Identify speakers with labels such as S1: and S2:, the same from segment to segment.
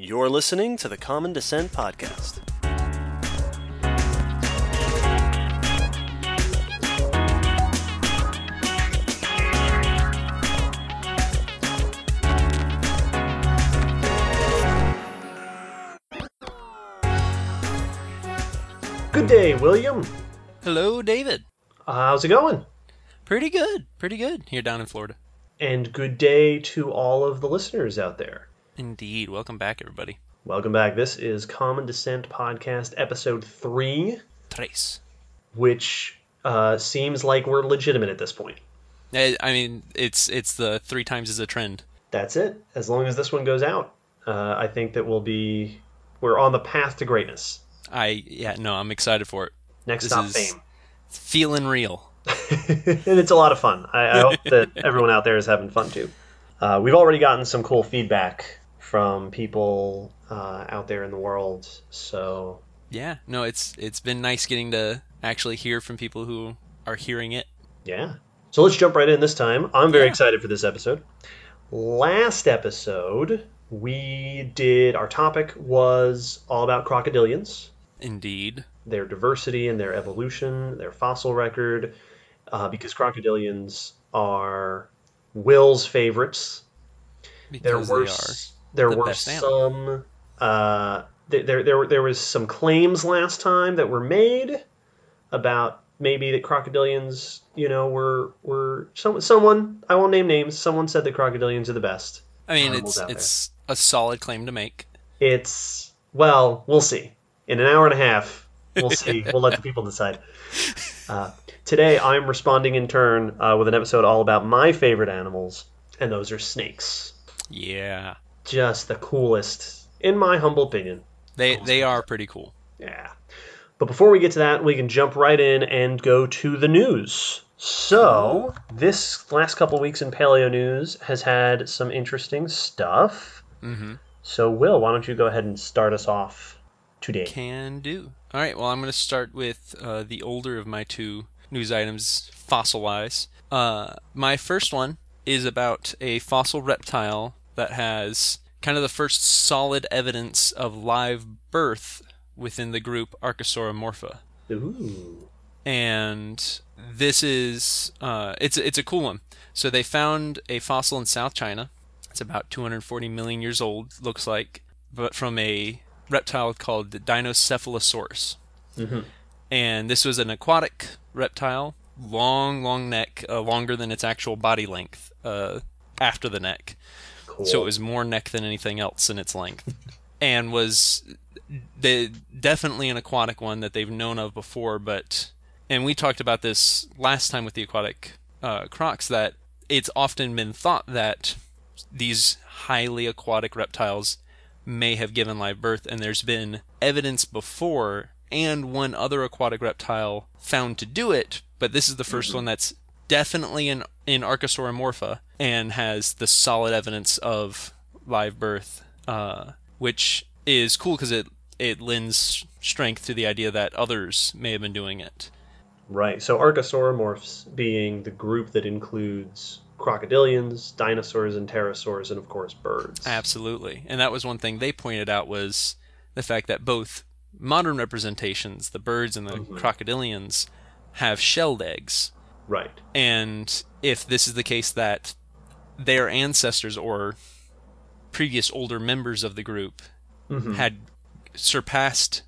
S1: You're listening to the Common Descent Podcast.
S2: Good day, William.
S3: Hello, David.
S2: How's it going?
S3: Pretty good. Pretty good here down in Florida.
S2: And good day to all of the listeners out there.
S3: Indeed. Welcome back, everybody.
S2: Welcome back. This is Common Descent Podcast, episode three,
S3: Trace.
S2: which uh, seems like we're legitimate at this point.
S3: I I mean, it's it's the three times is a trend.
S2: That's it. As long as this one goes out, uh, I think that we'll be we're on the path to greatness.
S3: I yeah no, I'm excited for it.
S2: Next
S3: This
S2: stop, fame.
S3: Feeling real.
S2: and it's a lot of fun. I, I hope that everyone out there is having fun too. Uh, we've already gotten some cool feedback from people uh, out there in the world. So
S3: Yeah. No, it's it's been nice getting to actually hear from people who are hearing it.
S2: yeah. So let's jump right in this time. I'm very
S3: Yeah.
S2: excited for this episode. Last episode, we did our topic was all about crocodilians,
S3: Indeed.
S2: their diversity and their evolution, their fossil record, uh, because crocodilians are Will's favorites.
S3: Because
S2: were
S3: they are.
S2: s- there
S3: the
S2: were some uh, there there there was some claims last time that were made about maybe that crocodilians you know were were some, someone I won't name names someone said that crocodilians are the best.
S3: I mean,
S2: animals
S3: it's
S2: there.
S3: it's a solid claim to make.
S2: It's well we'll see in an hour and a half we'll see we'll let the people decide. Uh, today I'm responding in turn uh, with an episode all about my favorite animals and those are snakes.
S3: Yeah.
S2: Just the coolest, in my humble opinion.
S3: They they are pretty cool.
S2: Yeah. But before we get to that, we can jump right in and go to the news. So, this last couple weeks in paleo news has had some interesting stuff.
S3: Mm-hmm.
S2: So, Will, why don't you go ahead and start us off today?
S3: Can do. All right. Well, I'm going to start with uh, the older of my two news items, fossil-wise. Uh, my first one is about a fossil reptile that has kind of the first solid evidence of live birth within the group Archosauromorpha.
S2: Ooh.
S3: And this is uh, it's it's a cool one. So they found a fossil in South China. It's about 240 million years old, looks like, but from a reptile called the Dinocephalosaurus.
S2: Mhm.
S3: And this was an aquatic reptile, long, long neck, uh, longer than its actual body length uh, after the neck.
S2: Cool.
S3: So it was more neck than anything else in its length, and was the definitely an aquatic one that they've known of before. But and we talked about this last time with the aquatic uh, crocs that it's often been thought that these highly aquatic reptiles may have given live birth, and there's been evidence before and one other aquatic reptile found to do it, but this is the 1st one that's definitely in in Archosauromorpha and has the solid evidence of live birth, uh, which is cool because it it lends strength to the idea that others may have been doing it.
S2: Right. So, Archosauromorphs being the group that includes crocodilians, dinosaurs, and pterosaurs, and of course, birds.
S3: Absolutely. And that was one thing they pointed out was the fact that both modern representations, the birds and the crocodilians, have shelled eggs.
S2: Right.
S3: And if this is the case that their ancestors or previous older members of the group
S2: Mhm.
S3: had surpassed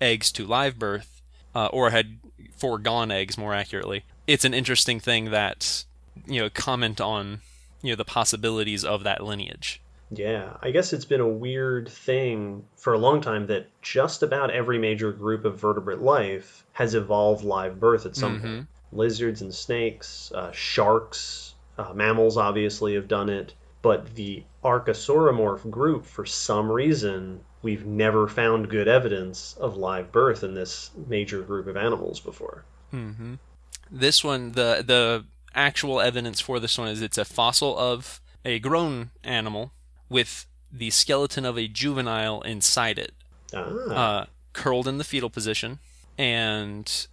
S3: eggs to live birth, uh, or had foregone eggs more accurately, it's an interesting thing that, you know, comment on, you know, the possibilities of that lineage.
S2: Yeah, I guess it's been a weird thing for a long time that just about every major group of vertebrate life has evolved live birth at some point. Lizards and snakes, uh, sharks, uh, mammals obviously have done it, but the Archosauromorph group, for some reason, we've never found good evidence of live birth in this major group of animals before.
S3: Mm-hmm. This one, the the actual evidence for this one is it's a fossil of a grown animal with the skeleton of a juvenile inside it,
S2: Ah,
S3: uh, curled in the fetal position. And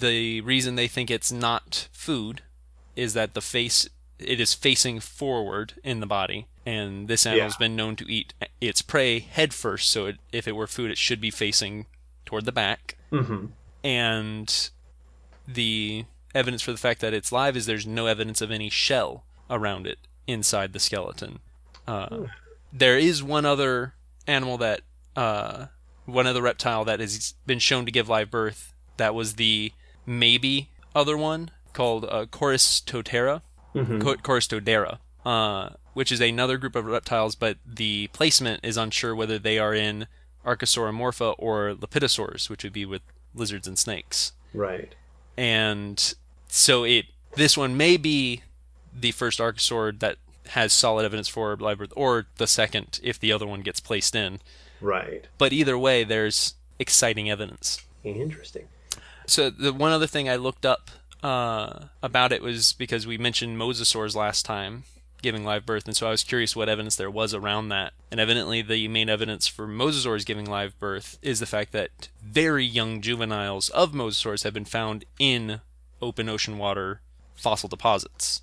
S3: the reason they think it's not food is that the face it is facing forward in the body, and this animal's
S2: Yeah.
S3: been known to eat its prey head first. So it, if it were food, it should be facing toward the back.
S2: hmm
S3: And the evidence for the fact that it's live is there's no evidence of any shell around it inside the skeleton. Uh, there is one other animal that, uh, one other reptile that has been shown to give live birth. That was the maybe other one called uh, Choristodera,
S2: hmm
S3: Choristodera, uh, which is another group of reptiles, but the placement is unsure whether they are in Archosauromorpha or Lepidosaurs, which would be with lizards and snakes
S2: Right.
S3: and so it this one may be the first archosaur that has solid evidence for live or the second if the other one gets placed in.
S2: Right.
S3: But either way, there's exciting evidence.
S2: Interesting.
S3: So the one other thing I looked up uh, about it was because we mentioned mosasaurs last time giving live birth, and so I was curious what evidence there was around that. And evidently, the main evidence for mosasaurs giving live birth is the fact that very young juveniles of mosasaurs have been found in open ocean water fossil deposits.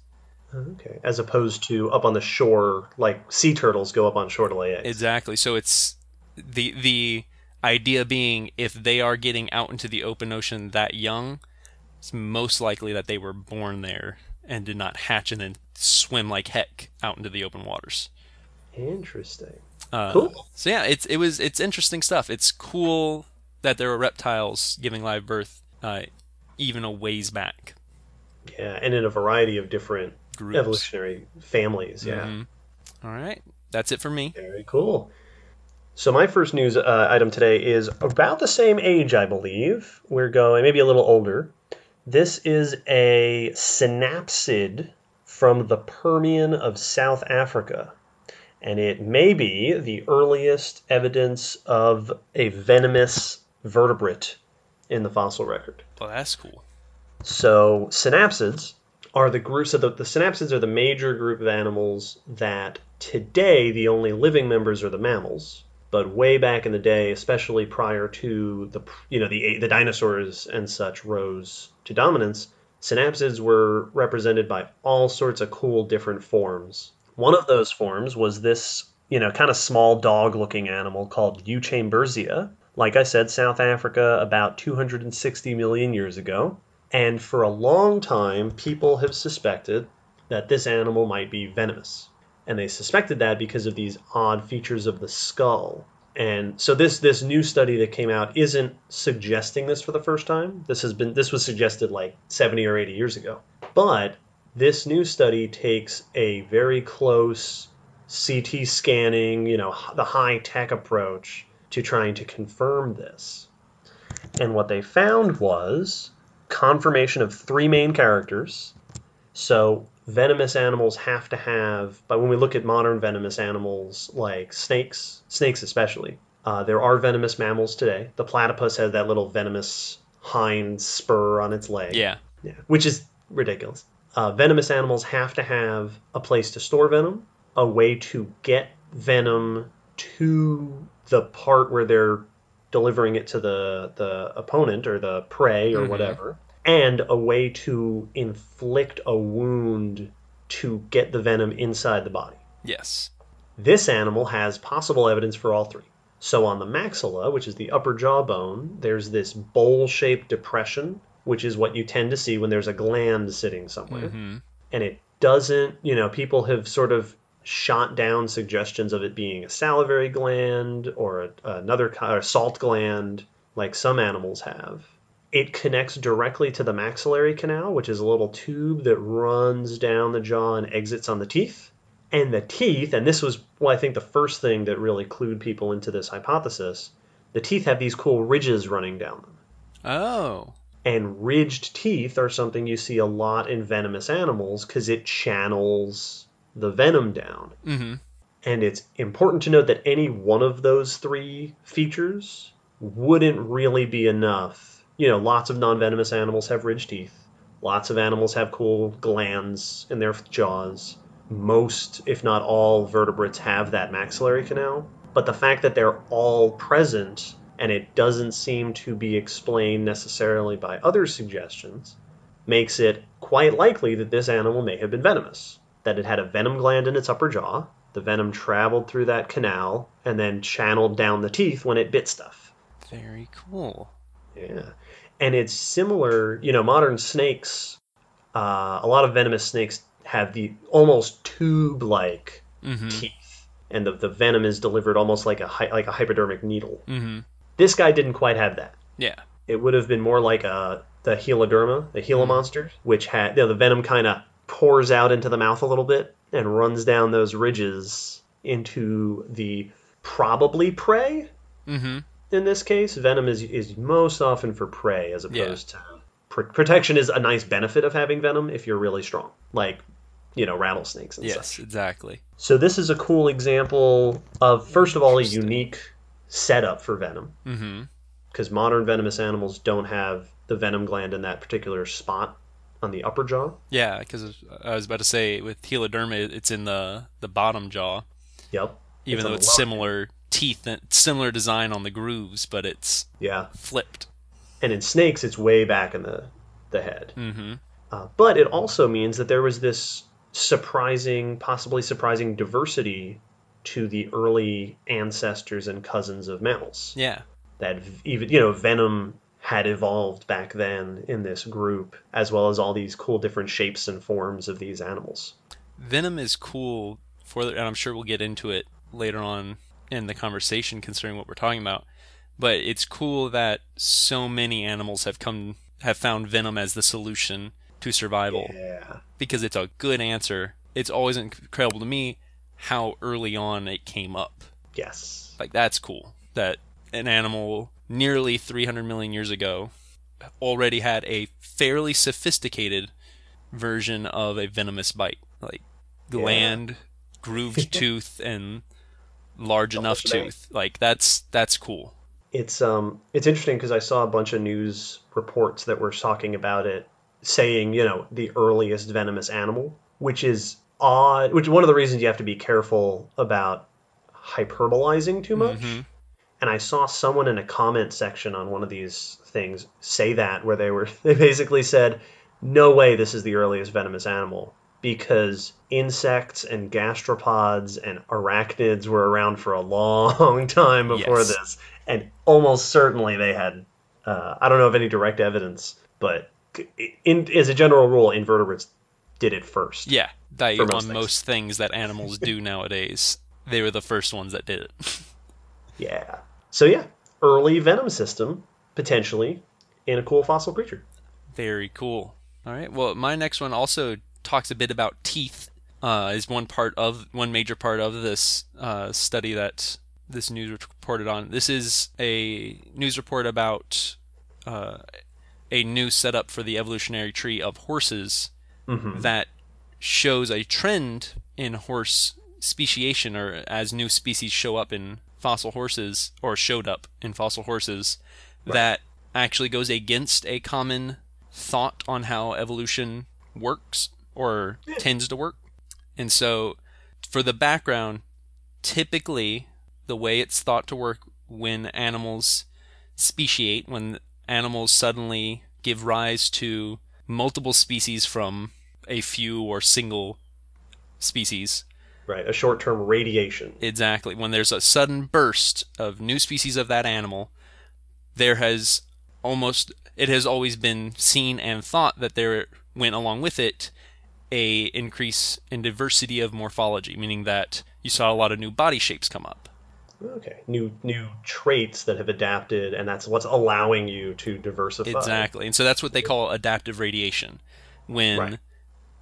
S2: Okay. As opposed to up on the shore, like sea turtles go up on shore to lay eggs.
S3: Exactly. So it's the the idea being if they are getting out into the open ocean that young, it's most likely that they were born there and did not hatch and then swim like heck out into the open waters.
S2: Interesting.
S3: Uh,
S2: Cool.
S3: So yeah, it's it was it's interesting stuff. It's cool that there are reptiles giving live birth, uh, even a ways back.
S2: Yeah, and in a variety of different
S3: Groups.
S2: evolutionary families. Yeah.
S3: Mhm. All right, that's it for me.
S2: Very cool. So my first news uh, item today is about the same age, I believe. We're going maybe a little older. This is a synapsid from the Permian of South Africa, and it may be the earliest evidence of a venomous vertebrate in the fossil record.
S3: Well, that's cool.
S2: So synapsids are the group. So the, the synapsids are the major group of animals that today the only living members are the mammals. But way back in the day, especially prior to the you know the the dinosaurs and such rose to dominance, synapsids were represented by all sorts of cool different forms. One of those forms was this you know kind of small dog-looking animal called Euchambersia. Like I said, South Africa about 260 million years ago. And for a long time, people have suspected that this animal might be venomous. And they suspected that because of these odd features of the skull. And so this this new study that came out isn't suggesting this for the first time. This has been this was suggested like 70 or 80 years ago. But this new study takes a very close CT scanning, you know, the high tech approach to trying to confirm this. And what they found was confirmation of three main characters. So venomous animals have to have, but when we look at modern venomous animals like snakes, snakes especially, uh, there are venomous mammals today. The platypus has that little venomous hind spur on its leg.
S3: Yeah.
S2: Yeah, which is ridiculous. Uh, venomous animals have to have a place to store venom, a way to get venom to the part where they're delivering it to the the opponent or the prey or
S3: Mhm.
S2: whatever, and a way to inflict a wound to get the venom inside the body.
S3: Yes.
S2: This animal has possible evidence for all three. So on the maxilla, which is the upper jawbone, there's this bowl-shaped depression, which is what you tend to see when there's a gland sitting somewhere.
S3: hmm
S2: And it doesn't, you know, people have sort of shot down suggestions of it being a salivary gland or a, another or salt gland, like some animals have. It connects directly to the maxillary canal, which is a little tube that runs down the jaw and exits on the teeth. And the teeth, and this was, well, I think the first thing that really clued people into this hypothesis, the teeth have these cool ridges running down them.
S3: Oh.
S2: And ridged teeth are something you see a lot in venomous animals because it channels the venom down.
S3: Mm-hmm.
S2: And it's important to note that any one of those three features wouldn't really be enough. You know, lots of non venomous animals have ridged teeth, lots of animals have cool glands in their jaws. Most, if not all, vertebrates have that maxillary canal. But the fact that they're all present and it doesn't seem to be explained necessarily by other suggestions makes it quite likely that this animal may have been venomous. that it had a venom gland in its upper jaw. The venom traveled through that canal and then channeled down the teeth when it bit stuff.
S3: Very cool.
S2: Yeah. And it's similar, you know, modern snakes, uh, a lot of venomous snakes have the almost tube like
S3: Mm-hmm.
S2: teeth. And the, the venom is delivered almost like a hy- like a hypodermic needle.
S3: Mm-hmm.
S2: This guy didn't quite have that.
S3: Yeah.
S2: It would have been more like a the Heloderma, the Gila monster, which had you know, the venom kind of pours out into the mouth a little bit and runs down those ridges into the probably prey.
S3: Mm-hmm.
S2: In this case, venom is is most often for prey as opposed to pr- protection. Is a nice benefit of having venom if you're really strong, like you know rattlesnakes and
S3: Yes,
S2: such.
S3: exactly.
S2: So this is a cool example of first of all a unique setup for venom
S3: Mm-hmm.
S2: because modern venomous animals don't have the venom gland in that particular spot on the upper jaw.
S3: Yeah, because I was about to say with Heloderma, it's in the the bottom jaw,
S2: Yep.
S3: even
S2: It's
S3: though it's similar teeth, similar design on the grooves, but it's
S2: Yeah.
S3: flipped.
S2: And in snakes, it's way back in the the head.
S3: Mm-hmm.
S2: Uh, but it also means that there was this surprising, possibly surprising diversity to the early ancestors and cousins of mammals.
S3: Yeah.
S2: That even you know venom had evolved back then in this group, as well as all these cool different shapes and forms of these animals.
S3: Venom is cool for, and I'm sure we'll get into it later on in the conversation, considering what we're talking about. But it's cool that so many animals have come have found venom as the solution to survival
S2: Yeah.
S3: because it's a good answer. It's always incredible to me how early on it came up.
S2: Yes.
S3: Like that's cool that an animal nearly 300 million years ago already had a fairly sophisticated version of a venomous bite, like gland, grooved tooth, and large enough tooth. Like that's that's cool.
S2: It's um it's interesting because I saw a bunch of news reports that were talking about it, saying you know the earliest venomous animal, which is odd. Which is one of the reasons you have to be careful about hyperbolizing too much.
S3: Mhm.
S2: And I saw someone in a comment section on one of these things say that where they were they basically said, "No way, this is the earliest venomous animal." Because insects and gastropods and arachnids were around for a long time before
S3: Yes.
S2: this, and almost certainly they had. Uh, I don't know of any direct evidence, but in, as a general rule, invertebrates did it first.
S3: Yeah,
S2: For
S3: on
S2: most
S3: most
S2: things.
S3: things that animals do nowadays, they were the first ones that did it.
S2: Yeah. So yeah, early venom system potentially in a cool fossil creature.
S3: Very cool. All right. Well, my next one also talks a bit about teeth. Uh, is one part of one major part of this uh, study that this news reported on. This is a news report about uh, a new setup for the evolutionary tree of horses that shows a trend in horse speciation, or as new species show up in fossil horses, or showed up in fossil horses, that actually goes against a common thought on how evolution works or tends to work. And so, for the background, typically the way it's thought to work when animals speciate, when animals suddenly give rise to multiple species from a few or single species,
S2: Right. A short term radiation.
S3: Exactly. When there's a sudden burst of new species of that animal, there has almost it has always been seen and thought that there went along with it a increase in diversity of morphology, meaning that you saw a lot of new body shapes come up.
S2: Okay. New new traits that have adapted and that's what's allowing you to diversify.
S3: Exactly. And so that's what they call adaptive radiation. When
S2: Right.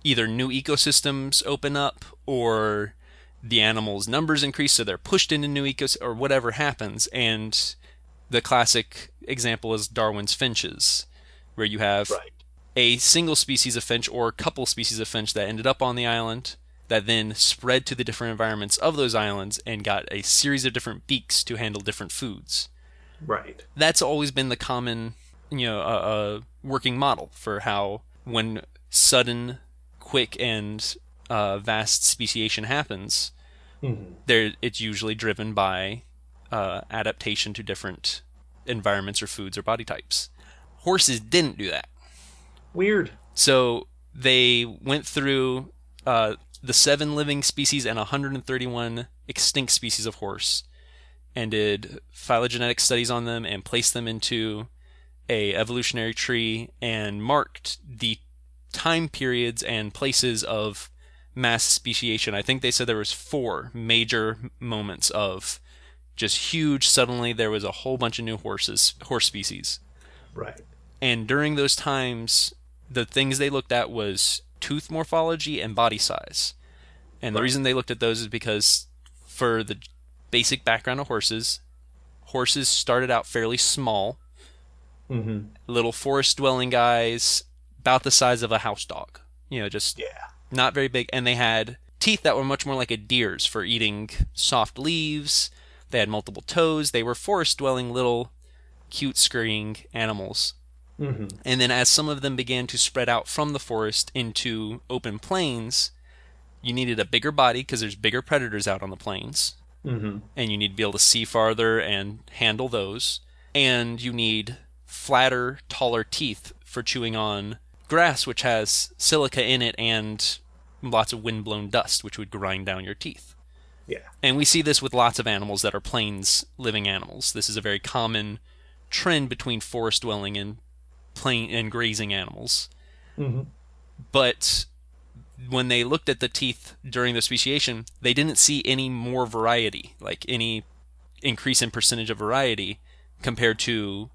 S3: either new ecosystems open up or the animals' numbers increase, so they're pushed into new ecos or whatever happens. And the classic example is Darwin's finches, where you have
S2: Right.
S3: A single species of finch or a couple species of finch that ended up on the island that then spread to the different environments of those islands and got a series of different beaks to handle different foods
S2: Right.
S3: that's always been the common, you know, uh, uh, working model for how when sudden, quick, and uh, vast speciation happens,
S2: Mhm.
S3: there it's usually driven by uh, adaptation to different environments or foods or body types. Horses didn't do that.
S2: Weird.
S3: So they went through uh, the seven living species and 131 extinct species of horse and did phylogenetic studies on them and placed them into a evolutionary tree and marked the time periods and places of mass speciation. I think they said there was four major moments of just huge suddenly there was a whole bunch of new horses horse species.
S2: Right.
S3: And during those times the things they looked at was tooth morphology and body size. And the reason they looked at those is because for the basic background of horses, horses started out fairly small,
S2: Mm-hmm.
S3: little forest dwelling guys, about the size of a house dog. You know, just
S2: Yeah.
S3: not very big. And they had teeth that were much more like a deer's for eating soft leaves. They had multiple toes. They were forest dwelling little cute scurrying animals.
S2: Mm-hmm.
S3: And then as some of them began to spread out from the forest into open plains, you needed a bigger body because there's bigger predators out on the plains,
S2: Mm-hmm.
S3: and you need to be able to see farther and handle those. And you need flatter, taller teeth for chewing on grass, which has silica in it and lots of windblown dust, which would grind down your teeth.
S2: Yeah.
S3: And we see this with lots of animals that are plains living animals. This is a very common trend between forest dwelling and plain and grazing animals.
S2: Mm-hmm.
S3: But when they looked at the teeth during the speciation, they didn't see any more variety, like any increase in percentage of variety compared to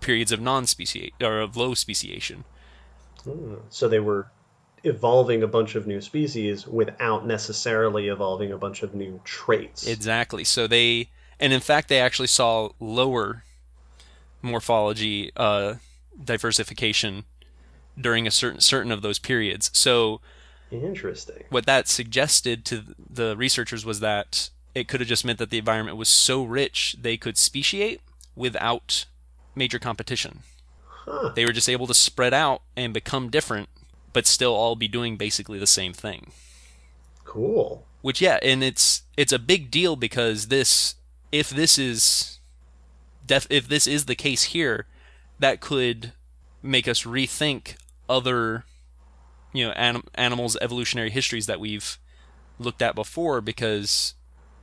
S3: periods of non-speciation or of low speciation.
S2: So they were evolving a bunch of new species without necessarily evolving a bunch of new traits.
S3: Exactly. So they, and in fact, they actually saw lower morphology uh, diversification during a certain certain of those periods. So
S2: Interesting.
S3: what that suggested to the researchers was that it could have just meant that the environment was so rich they could speciate without major competition.
S2: Huh.
S3: They were just able to spread out and become different, but still all be doing basically the same thing.
S2: Cool.
S3: Which yeah, and it's it's a big deal because this if this is def, if this is the case here, that could make us rethink other you know anim, animals evolutionary histories that we've looked at before because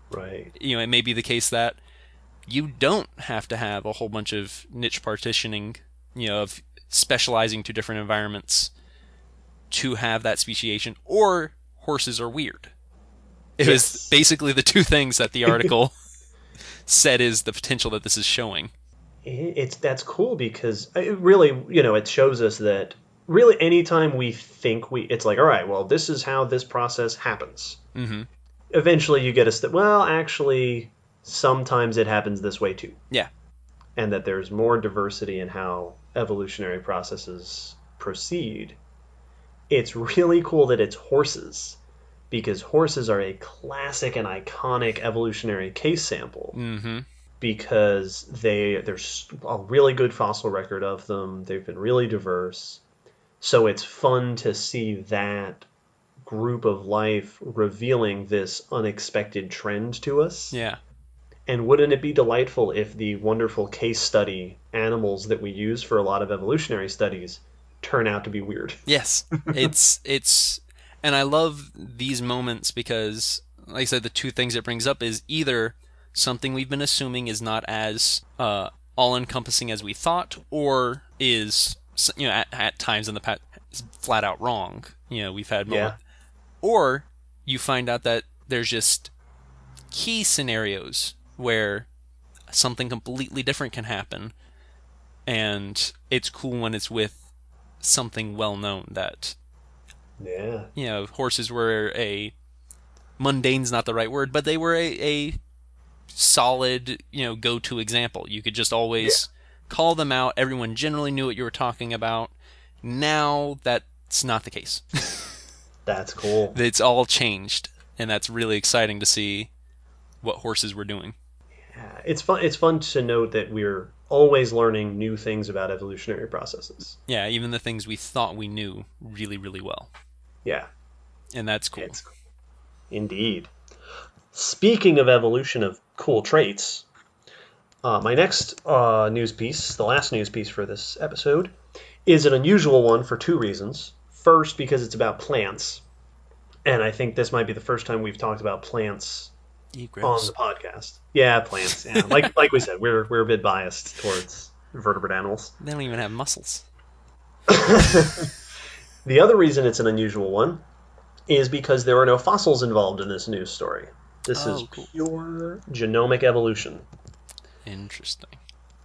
S2: Right.
S3: you know it may be the case that you don't have to have a whole bunch of niche partitioning you know of specializing to different environments to have that speciation or horses are weird it
S2: Yes.
S3: was basically the two things that the article said is the potential that this is showing
S2: It's that's cool because it really, you know, it shows us that really anytime we think we, it's like, all right, well, this is how this process happens.
S3: mm-hmm.
S2: Eventually, you get us that. Well, actually, sometimes it happens this way too.
S3: Yeah.
S2: And that there's more diversity in how evolutionary processes proceed. It's really cool that it's horses because horses are a classic and iconic evolutionary case sample
S3: Mm-hmm.
S2: Because they there's a really good fossil record of them. They've been really diverse. So it's fun to see that group of life revealing this unexpected trend to us.
S3: yeah
S2: And wouldn't it be delightful if the wonderful case study animals that we use for a lot of evolutionary studies turn out to be weird?
S3: Yes, it's it's, and I love these moments because, like I said, the two things it brings up is either something we've been assuming is not as uh, all-encompassing as we thought, or is you know at, at times in the past flat out wrong. You know, we've had
S2: Yeah.
S3: or you find out that there's just key scenarios where something completely different can happen, and it's cool when it's with something well known that
S2: Yeah.
S3: you know horses were a mundane's not the right word but they were a, a solid you know go-to example. You could just always call them out. Everyone generally knew what you were talking about. Now that's not the case.
S2: That's cool.
S3: it's all changed and that's really exciting to see what horses were doing.
S2: Yeah, it's fun. It's fun to note that we're always learning new things about evolutionary processes.
S3: yeah even the things we thought we knew really really well.
S2: Yeah,
S3: and that's cool.
S2: It's indeed. Speaking of evolution of cool traits, uh, my next uh, news piece, the last news piece for this episode, is an unusual one for two reasons. First, because it's about plants, and I think this might be the first time we've talked about plants
S3: Eat
S2: on the podcast. Yeah, plants. Yeah, like like we said, we're we're a bit biased towards vertebrate animals.
S3: They don't even have muscles.
S2: The other reason it's an unusual one is because there are no fossils involved in this news story. This is
S3: Oh, cool.
S2: pure genomic evolution.
S3: Interesting.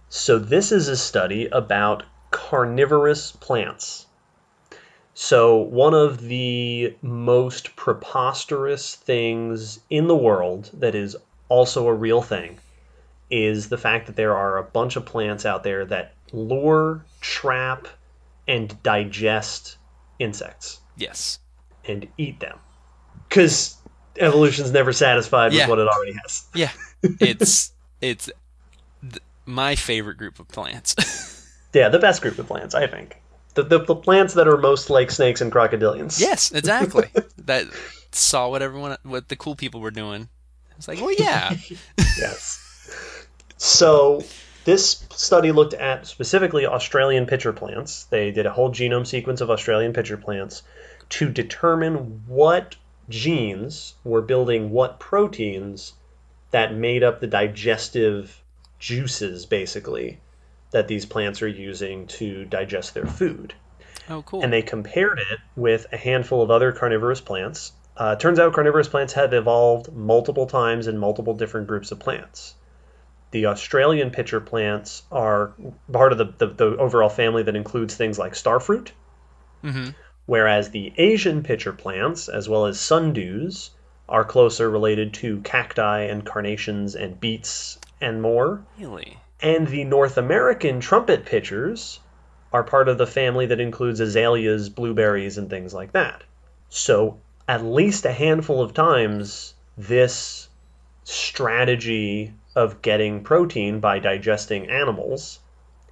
S2: So this is a study about carnivorous plants. So one of the most preposterous things in the world that is also a real thing is the fact that there are a bunch of plants out there that lure, trap, and digest insects
S3: Yes.
S2: and eat them. Because evolution's never satisfied
S3: Yeah.
S2: with what it already has.
S3: Yeah. It's it's th- my favorite group of plants.
S2: Yeah, the best group of plants, I think. The, the, the plants that are most like snakes and crocodilians.
S3: yes, exactly. that saw what everyone what the cool people were doing. It's like, well, yeah.
S2: Yes. So this study looked at specifically Australian pitcher plants. They did a whole genome sequence of Australian pitcher plants to determine what genes were building what proteins that made up the digestive juices, basically, that these plants are using to digest their food
S3: Oh, cool.
S2: and they compared it with a handful of other carnivorous plants. Uh, turns out carnivorous plants have evolved multiple times in multiple different groups of plants. The Australian pitcher plants are part of the, the, the overall family that includes things like starfruit,
S3: Mhm.
S2: Whereas the Asian pitcher plants, as well as sundews, are closer related to cacti and carnations and beets and more.
S3: really?
S2: And the North American trumpet pitchers are part of the family that includes azaleas, blueberries, and things like that. So, at least a handful of times, this strategy of getting protein by digesting animals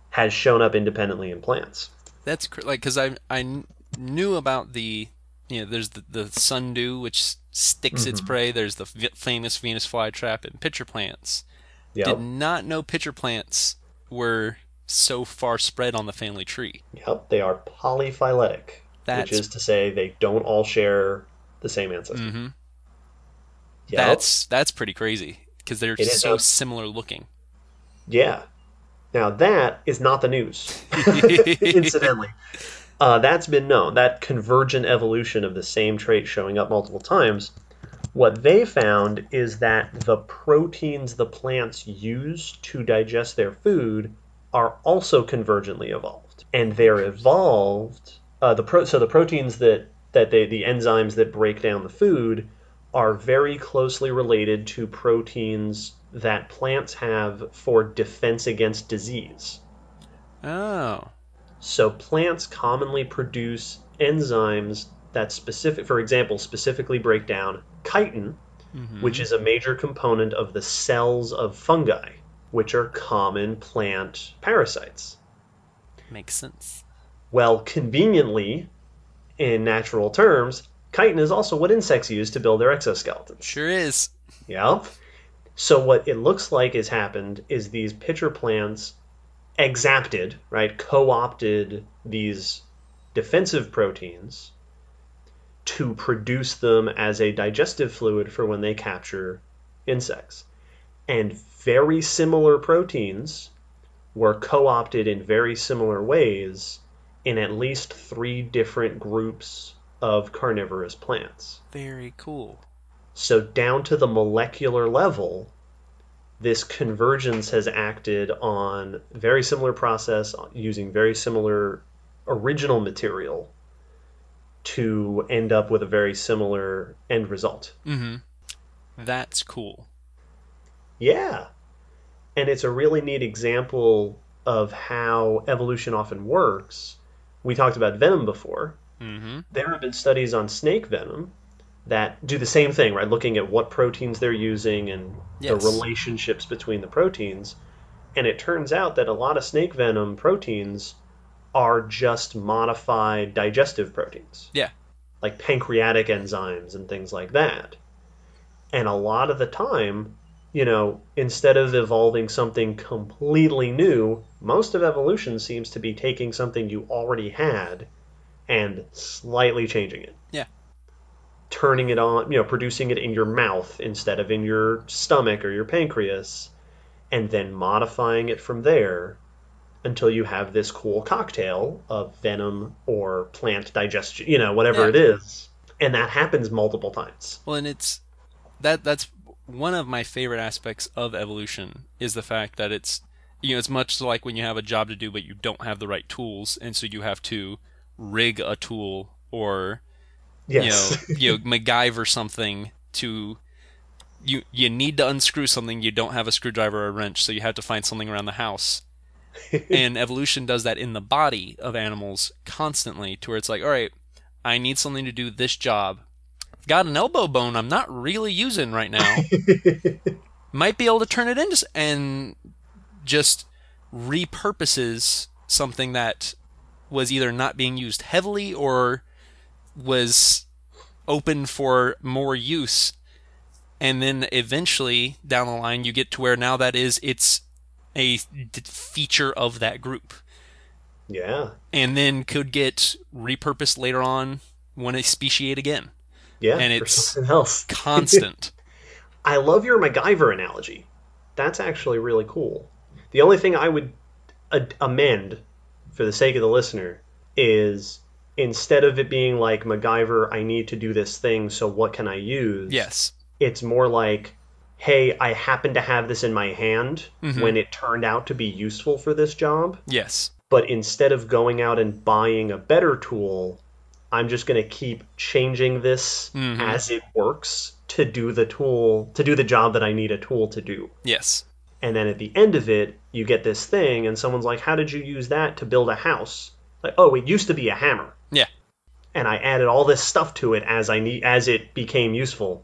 S2: has shown up independently in plants.
S3: That's cr- like because I I knew about the you know there's the the sundew which sticks its prey. There's the v- famous Venus flytrap and pitcher plants.
S2: Yep.
S3: Did not know pitcher plants were so far spread on the family tree.
S2: Yep. They are polyphyletic,
S3: That's
S2: which is to say they don't all share the same ancestor.
S3: Mhm.
S2: Yep.
S3: that's that's pretty crazy because they're
S2: is
S3: so similar looking.
S2: Yeah. Now that is not the news. Incidentally, uh, that's been known. That convergent evolution of the same trait showing up multiple times. What they found is that the proteins the plants use to digest their food are also convergently evolved, and they're evolved. Uh, the pro- so the proteins that that they the enzymes that break down the food are very closely related to proteins that plants have for defense against disease.
S3: Oh,
S2: So plants commonly produce enzymes that specific for example specifically break down chitin,
S3: Mhm.
S2: which is a major component of the cells of fungi, which are common plant parasites.
S3: makes sense.
S2: Well, conveniently, in natural terms, chitin is also what insects use to build their exoskeletons.
S3: Sure is.
S2: Yep. So what it looks like has happened is these pitcher plants exapted, right, co-opted these defensive proteins to produce them as a digestive fluid for when they capture insects. And very similar proteins were co-opted in very similar ways in at least 3 different groups of carnivorous plants.
S3: Very cool.
S2: So, down to the molecular level, this convergence has acted on very similar process using very similar original material to end up with a very similar end result.
S3: Mm-hmm. That's cool.
S2: Yeah. And it's a really neat example of how evolution often works. We talked about venom before.
S3: Mm-hmm.
S2: there have been studies on snake venom that do the same thing, right? Looking at what proteins they're using and the relationships between the proteins. And it turns out that a lot of snake venom proteins are just modified digestive proteins.
S3: Yeah.
S2: Like pancreatic enzymes and things like that. And a lot of the time, you know, instead of evolving something completely new, most of evolution seems to be taking something you already had and slightly changing it.
S3: Yeah.
S2: Turning it on, you know, producing it in your mouth instead of in your stomach or your pancreas, and then modifying it from there until you have this cool cocktail of venom or plant digestion, you know, whatever
S3: Yeah.
S2: it is. And that happens multiple times.
S3: Well, and it's that that's one of my favorite aspects of evolution is the fact that it's you know it's much like when you have a job to do but you don't have the right tools and so you have to rig a tool or
S2: Yes.
S3: you know you know, MacGyver something to you you need to unscrew something you don't have a screwdriver or a wrench so you have to find something around the house. And evolution does that in the body of animals constantly to where it's like all right I need something to do this job. I've got an elbow bone I'm not really using right now. Might be able to turn it into and just repurposes something that was either not being used heavily or was open for more use and then eventually down the line you get to where now that is it's a d- feature of that group
S2: yeah.
S3: and then could get repurposed later on when it speciate again
S2: Yeah.
S3: And it's- constant
S2: I love your MacGyver analogy. That's actually really cool. The only thing I would a- amend for the sake of the listener is instead of it being like MacGyver, I need to do this thing, so what can I use?
S3: yes
S2: It's more like, hey, I happen to have this in my hand
S3: Mhm.
S2: when it turned out to be useful for this job,
S3: yes
S2: but instead of going out and buying a better tool, I'm just going to keep changing this
S3: Mhm.
S2: as it works to do the tool to do the job that I need a tool to do.
S3: yes
S2: And then at the end of it, you get this thing and someone's like, "How did you use that to build a house?" Like, "Oh, it used to be a hammer."
S3: Yeah.
S2: And I added all this stuff to it as I need as it became useful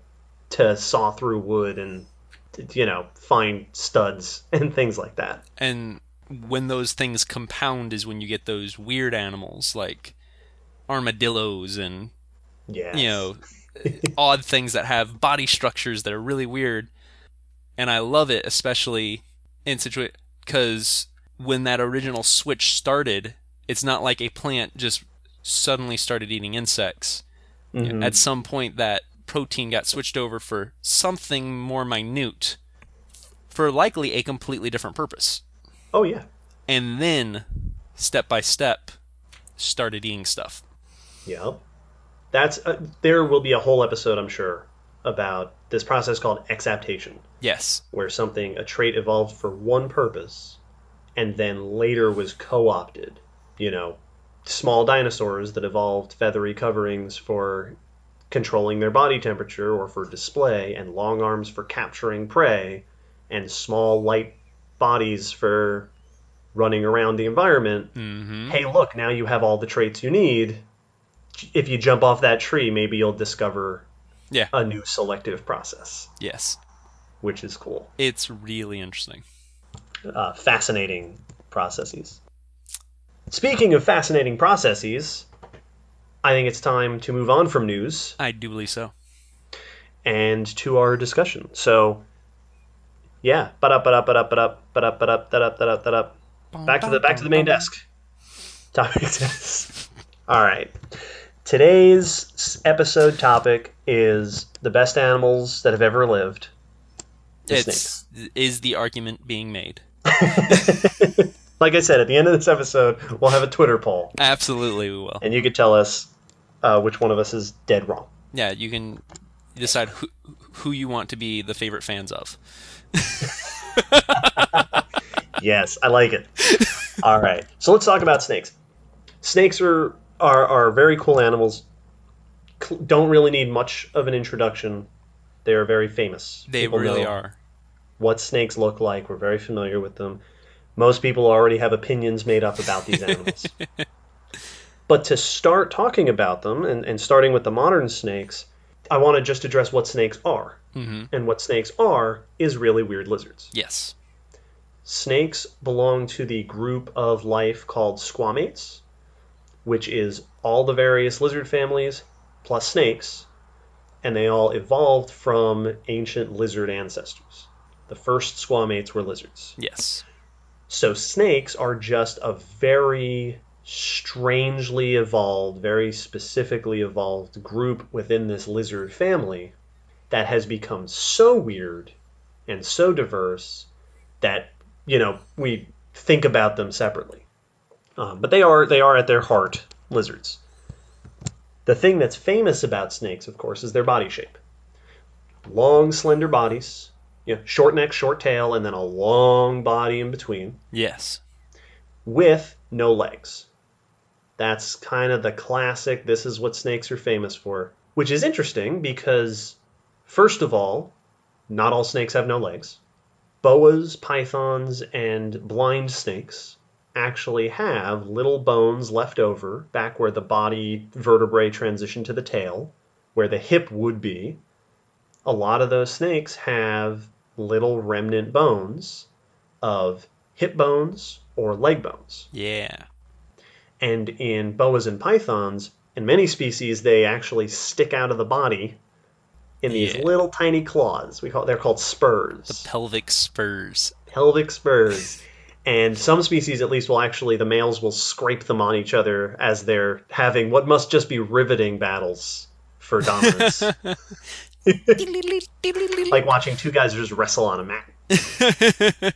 S2: to saw through wood and you know, find studs and things like that.
S3: and when those things compound is when you get those weird animals like armadillos and
S2: Yeah.
S3: you know odd things that have body structures that are really weird and i love it especially in situa because when that original switch started it's not like a plant just suddenly started eating insects
S2: Mhm.
S3: at some point that protein got switched over for something more minute for likely a completely different purpose
S2: Oh yeah.
S3: and then step by step started eating stuff
S2: Yeah. That's uh, there will be a whole episode, I'm sure, about this process called exaptation,
S3: yes
S2: where something a trait evolved for one purpose, and then later was co-opted. You know, small dinosaurs that evolved feathery coverings for controlling their body temperature or for display, and long arms for capturing prey, and small light bodies for running around the environment
S3: mm-hmm.
S2: hey, look, now you have all the traits you need. If you jump off that tree, maybe you'll discover
S3: Yeah.
S2: a new selective process,
S3: yes
S2: which is cool.
S3: it's really interesting
S2: Uh, fascinating processes. Speaking of fascinating processes, I think it's time to move on from news.
S3: I do believe so.
S2: And to our discussion. So, yeah, but up, but up, but up, but up, but up, but up, that up, that up, that up. Back to the back to the main desk. Topic test. All right. Today's episode topic is the best animals that have ever lived.
S3: It's, is the argument being made?
S2: like I said, at the end of this episode, we'll have a Twitter poll,
S3: absolutely we will
S2: and you could tell us uh, which one of us is dead wrong.
S3: yeah you can decide who who you want to be the favorite fans of
S2: Yes, I like it. All right, so let's talk about snakes. Snakes are are, are very cool animals. Don't really need much of an introduction. They are very famous.
S3: they
S2: People
S3: really are
S2: What snakes look like. We're very familiar with them. Most people already have opinions made up about these animals. but to start talking about them, and, and starting with the modern snakes, I want to just address what snakes are.
S3: hmm
S2: And what snakes are is really weird lizards.
S3: yes
S2: Snakes belong to the group of life called squamates, which is all the various lizard families plus snakes, and they all evolved from ancient lizard ancestors. The first squamates were lizards.
S3: yes
S2: So snakes are just a very strangely evolved, very specifically evolved group within this lizard family that has become so weird and so diverse that you know we think about them separately. Um, but they are they are at their heart lizards. The thing that's famous about snakes, of course, is their body shape. Long, slender bodies, you know, short neck, short tail, and then a long body in between,
S3: Yes.
S2: with no legs. That's kind of the classic. This is what snakes are famous for, which is interesting because, first of all, not all snakes have no legs. Boas, pythons, and blind snakes actually have little bones left over back where the body vertebrae transition to the tail, where the hip would be. A lot of those snakes have little remnant bones of hip bones or leg bones.
S3: Yeah.
S2: And in boas and pythons, in many species, they actually stick out of the body in these
S3: Yeah.
S2: little tiny claws. We call they're called spurs, The
S3: Pelvic spurs.
S2: pelvic spurs. And some species, at least, will actually the males will scrape them on each other as they're having what must just be riveting battles for dominance, like watching two guys just wrestle on a mat.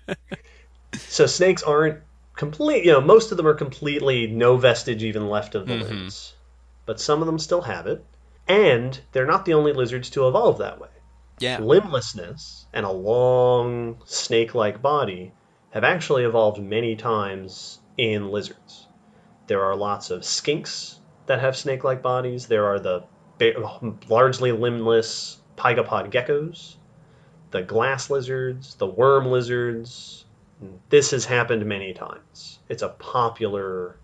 S2: So snakes aren't complete. You know, most of them are completely no vestige even left of the
S3: Mhm.
S2: limbs, but some of them still have it, and they're not the only lizards to evolve that way.
S3: yeah.
S2: Limblessness and a long snake-like body have actually evolved many times in lizards. There are lots of skinks that have snake-like bodies. There are the ba- largely limbless pygopod geckos, the glass lizards, the worm lizards. This has happened many times. It's a popular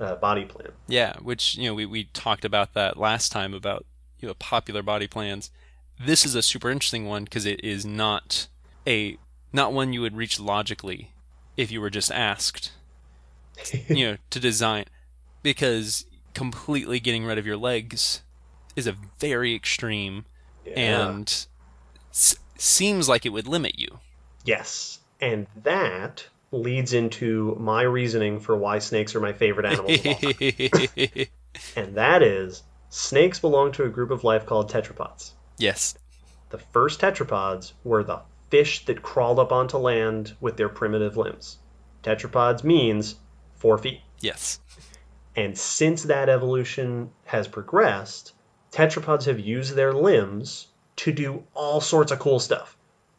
S2: uh, body plan.
S3: Yeah, which you know we, we talked about that last time about you know popular body plans. This is a super interesting one because it is not a not one you would reach logically if you were just asked you know to design because completely getting rid of your legs is a very extreme
S2: Yeah.
S3: and s- seems like it would limit you.
S2: Yes. And that leads into my reasoning for why snakes are my favorite animals of all time. And that is snakes belong to a group of life called tetrapods.
S3: yes.
S2: The first tetrapods were the fish that crawled up onto land with their primitive limbs. Tetrapods means four feet.
S3: Yes.
S2: And since that evolution has progressed, tetrapods have used their limbs to do all sorts of cool stuff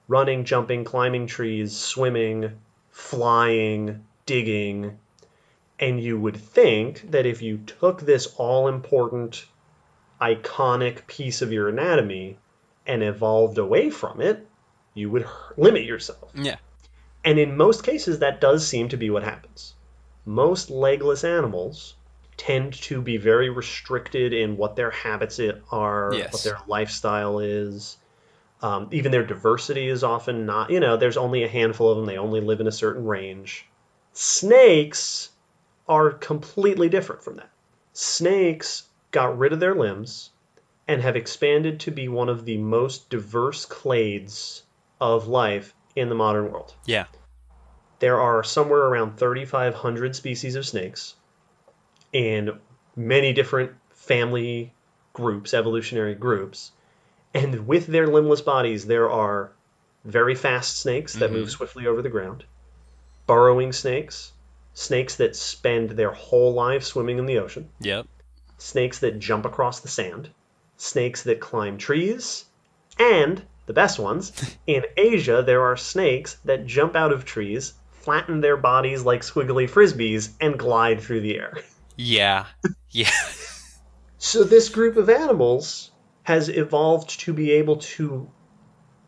S2: running, jumping, climbing trees, swimming, flying, digging. And you would think that if you took this all important, iconic piece of your anatomy and evolved away from it, you would limit yourself.
S3: Yeah.
S2: And in most cases, that does seem to be what happens. Most legless animals tend to be very restricted in what their habits are,
S3: Yes.
S2: what their lifestyle is. Um, even their diversity is often not, you know, there's only a handful of them, they only live in a certain range. Snakes are completely different from that. Snakes got rid of their limbs and have expanded to be one of the most diverse clades of life in the modern world.
S3: Yeah.
S2: There are somewhere around 3,500 species of snakes in many different family groups, evolutionary groups. And with their limbless bodies, there are very fast snakes that move mm-hmm. swiftly over the ground, burrowing snakes, snakes that spend their whole life swimming in the ocean,
S3: Yep.
S2: snakes that jump across the sand, snakes that climb trees, and the best ones, in Asia, there are snakes that jump out of trees, flatten their bodies like squiggly frisbees, and glide through the air.
S3: Yeah. Yeah.
S2: So, this group of animals has evolved to be able to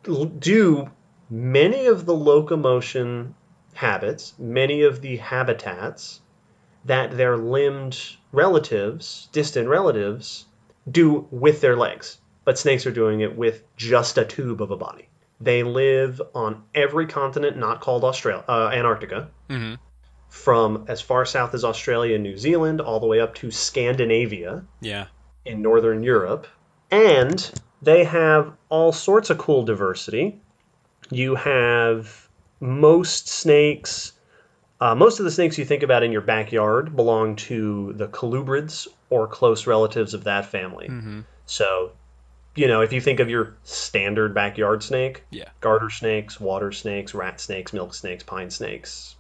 S2: l- do many of the locomotion habits, many of the habitats that their limbed relatives, distant relatives, do with their legs. But snakes are doing it with just a tube of a body. They live on every continent not called Australia, uh, Antarctica,
S3: hmm
S2: from as far south as Australia and New Zealand, all the way up to Scandinavia
S3: Yeah.
S2: in Northern Europe. And they have all sorts of cool diversity. You have most snakes Uh, most of the snakes you think about in your backyard belong to the colubrids or close relatives of that family.
S3: Mm-hmm.
S2: So, you know, if you think of your standard backyard snake,
S3: Yeah.
S2: garter snakes, water snakes, rat snakes, milk snakes, pine snakes,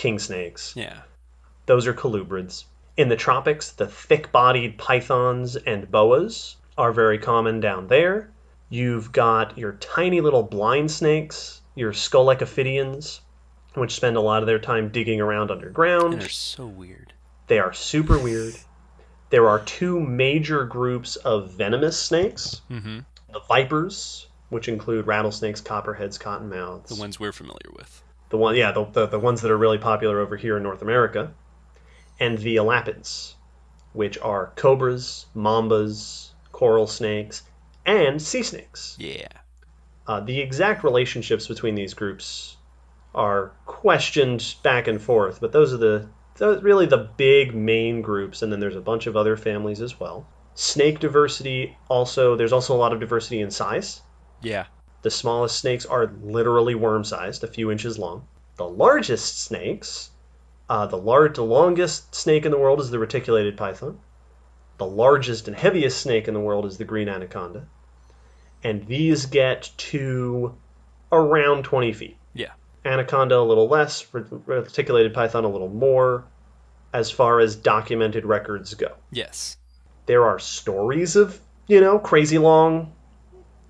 S2: king snakes,
S3: Yeah.
S2: those are colubrids. In the tropics, the thick bodied pythons and boas are very common down there. You've got your tiny little blind snakes, your skull scolecophidians, which spend a lot of their time digging around underground.
S3: And they're so weird.
S2: They are super weird. There are two major groups of venomous snakes
S3: Mm-hmm.
S2: the vipers, which include rattlesnakes, copperheads, cottonmouths.
S3: The ones we're familiar with.
S2: The one, yeah, the, the, the ones that are really popular over here in North America, and the elapids, which are cobras, mambas, coral snakes, and sea snakes.
S3: Yeah.
S2: Uh, the exact relationships between these groups are questioned back and forth, but those are the those really the big main groups, and then there's a bunch of other families as well. Snake diversity also there's also a lot of diversity in size.
S3: Yeah.
S2: The smallest snakes are literally worm sized, a few inches long. The largest snakes, uh, the large, the longest snake in the world is the reticulated python. The largest and heaviest snake in the world is the green anaconda, and these get to around 20 feet.
S3: Yeah.
S2: Anaconda a little less, reticulated python a little more, as far as documented records go
S3: Yes.
S2: there are stories of you know crazy long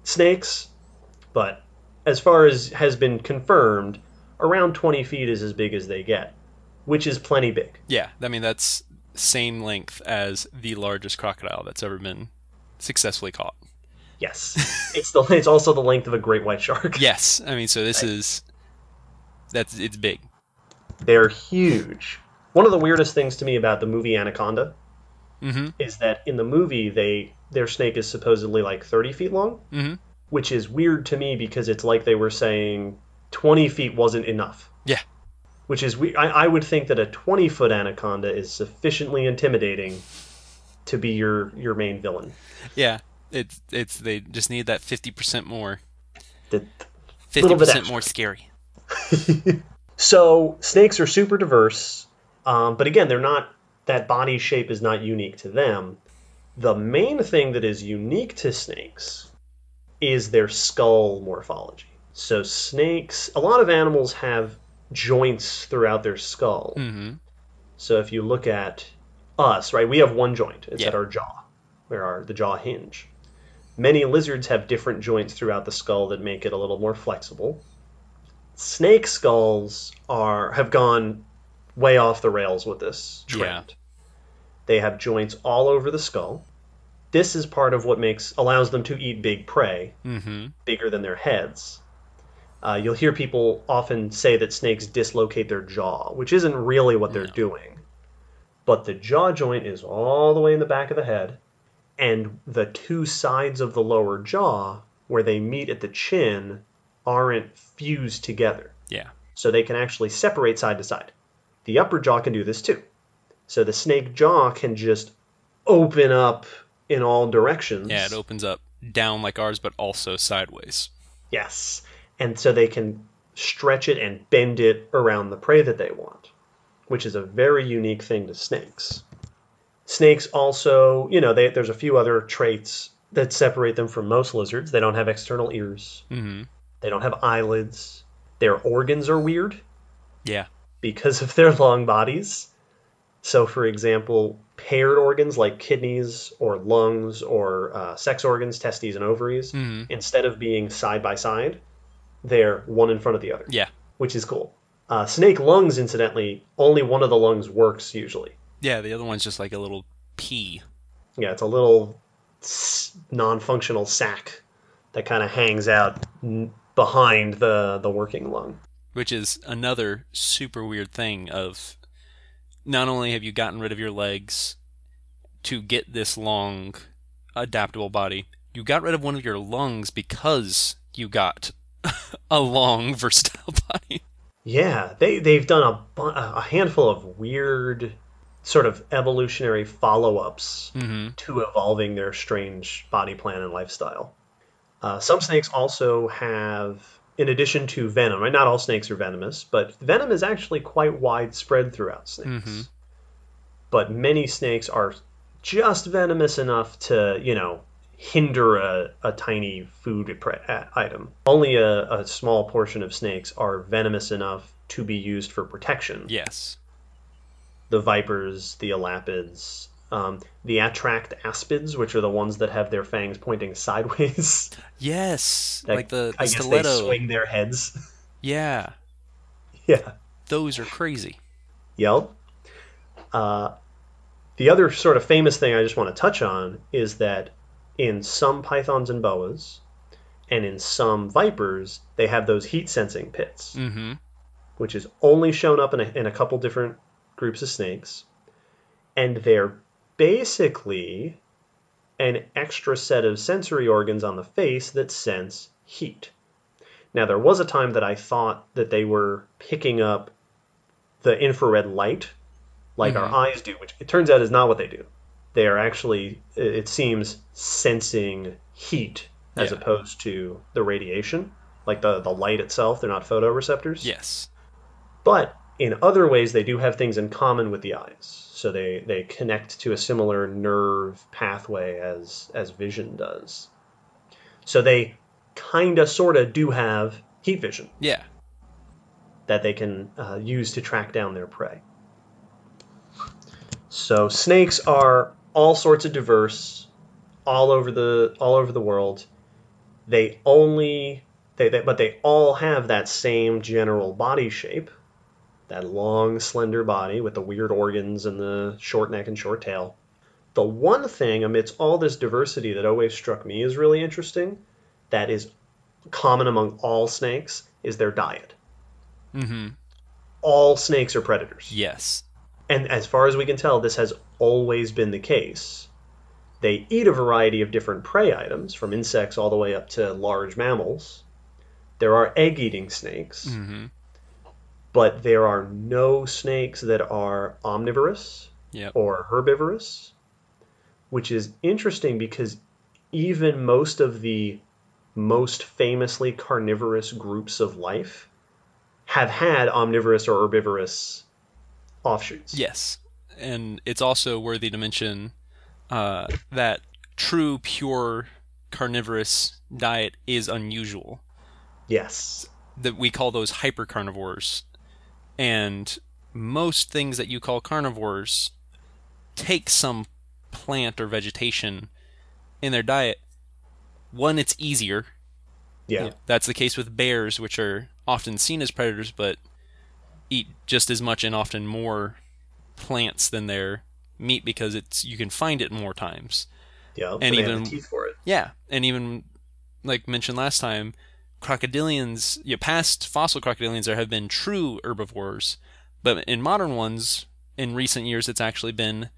S2: snakes but as far as has been confirmed around 20 feet is as big as they get which is plenty big
S3: Yeah. I mean, that's same length as the largest crocodile that's ever been successfully caught.
S2: yes it's the it's also the length of a great white shark
S3: Yes. I mean, so this is that's it's big.
S2: they're huge one of the weirdest things to me about the movie anaconda
S3: Mm-hmm.
S2: is that in the movie they their snake is supposedly like 30 feet long
S3: Mm-hmm.
S2: Which is weird to me because it's like they were saying 20 feet wasn't enough.
S3: Yeah.
S2: Which is, we- I, I would think that a 20 foot anaconda is sufficiently intimidating to be your, your main villain.
S3: Yeah. It's it's they just need that fifty percent more.
S2: The- 50%
S3: more scary.
S2: so snakes are super diverse, um, but again, they're not, that body shape is not unique to them. The main thing that is unique to snakes is their skull morphology. So snakes, a lot of animals have joints throughout their skull.
S3: Mm-hmm.
S2: So if you look at us, right, we have one joint. It's
S3: Yeah.
S2: at our jaw, where our the jaw hinge. Many lizards have different joints throughout the skull that make it a little more flexible. Snake skulls are have gone way off the rails with this trend. They have joints all over the skull. This is part of what makes allows them to eat big prey,
S3: Mm-hmm.
S2: bigger than their heads. Uh, you'll hear people often say that snakes dislocate their jaw, which isn't really what they're
S3: No.
S2: doing. But the jaw joint is all the way in the back of the head, and the two sides of the lower jaw, where they meet at the chin, aren't fused together.
S3: Yeah.
S2: So they can actually separate side to side. The upper jaw can do this too. So the snake jaw can just open up in all directions.
S3: Yeah. It opens up down like ours, but also sideways.
S2: Yes. And so they can stretch it and bend it around the prey that they want, which is a very unique thing to snakes. Snakes also, you know, they, there's a few other traits that separate them from most lizards. They don't have external ears,
S3: Mm-hmm.
S2: they don't have eyelids. Their organs are weird
S3: Yeah.
S2: because of their long bodies. So, for example, paired organs like kidneys or lungs or uh, sex organs, testes, and ovaries,
S3: Mm-hmm.
S2: instead of being side by side, they're one in front of the other,
S3: Yeah.
S2: which is cool. Uh, snake lungs, incidentally, only one of the lungs works usually.
S3: Yeah. The other one's just like a little pea.
S2: Yeah, it's a little non-functional sac that kind of hangs out n- behind the the working lung.
S3: which is another super weird thing of not only have you gotten rid of your legs to get this long adaptable body you got rid of one of your lungs because you got a long versatile body
S2: Yeah, they they've done a bu- a handful of weird sort of evolutionary follow-ups
S3: mm-hmm.
S2: to evolving their strange body plan and lifestyle. Uh, some snakes also have in addition to venom, right? Not all snakes are venomous, but venom is actually quite widespread throughout snakes.
S3: Mhm.
S2: But many snakes are just venomous enough to, you know, hinder a, a tiny food item. Only a, a small portion of snakes are venomous enough to be used for protection.
S3: Yes.
S2: The vipers, the elapids, um, the attract aspids, which are the ones that have their fangs pointing sideways.
S3: Yes.
S2: That-
S3: like the, the
S2: I guess they swing their heads.
S3: Yeah.
S2: yeah.
S3: Those are crazy.
S2: Yep. Uh, the other sort of famous thing I just want to touch on is that in some pythons and boas, and in some vipers, they have those heat sensing pits,
S3: Mm-hmm.
S2: which is only shown up in a, in a couple different groups of snakes, and they're basically an extra set of sensory organs on the face that sense heat. Now, there was a time that I thought that they were picking up the infrared light like our mm-hmm. eyes do, which it turns out is not what they do. They are actually, it it seems, sensing heat as
S3: Yeah.
S2: opposed to the radiation, like the, the light itself. They're not photoreceptors.
S3: Yes.
S2: But in other ways, they do have things in common with the eyes. So they, they connect to a similar nerve pathway as, as vision does. So they kind of, sort of do have heat vision
S3: Yeah.
S2: that they can uh, use to track down their prey. So snakes are all sorts of diverse, all over the all over the world. They only they, they but they all have that same general body shape, that long slender body with the weird organs and the short neck and short tail. The one thing amidst all this diversity that always struck me as really interesting, that is common among all snakes, is their diet
S3: Mm-hmm.
S2: all snakes are predators.
S3: Yes.
S2: And as far as we can tell, this has always been the case. They eat a variety of different prey items, from insects all the way up to large mammals. There are egg eating snakes,
S3: Mm-hmm.
S2: But there are no snakes that are omnivorous
S3: Yep.
S2: or herbivorous, which is interesting because even most of the most famously carnivorous groups of life have had omnivorous or herbivorous offshoots.
S3: Yes. And it's also worthy to mention uh, that true, pure carnivorous diet is unusual.
S2: Yes.
S3: That we call those hypercarnivores. And most things that you call carnivores take some plant or vegetation in their diet. One, it's easier.
S2: Yeah.
S3: That's the case with bears, which are often seen as predators, but eat just as much and often more plants than their meat because it's you can find it more times.
S2: Yeah.
S3: And
S2: they have
S3: even-
S2: teeth for it.
S3: Yeah, and even like mentioned last time, crocodilians, yeah, past fossil crocodilians, there have been true herbivores, but in modern ones, in recent years, it's actually been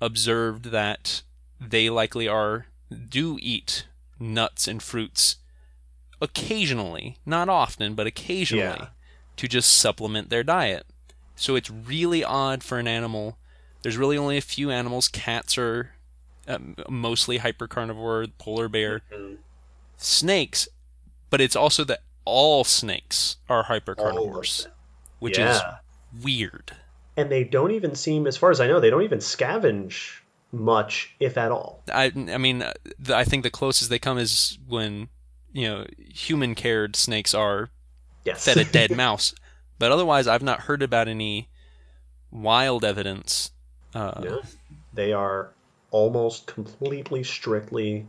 S3: observed that they likely are do eat nuts and fruits occasionally, not often, but occasionally,
S2: Yeah.
S3: to just supplement their diet. So it's really odd for an animal. There's really only a few animals. Cats are um, mostly hypercarnivore, polar bear,
S2: Mhm.
S3: snakes, but it's also that all snakes are hypercarnivores, which
S2: yeah.
S3: is weird.
S2: And they don't even seem, as far as I know, they don't even scavenge much, if at all.
S3: I, I mean, uh, I think the closest they come is when you know human cared snakes are
S2: Yes.
S3: fed a dead mouse, but otherwise, I've not heard about any wild evidence. Uh,
S2: No. They are almost completely strictly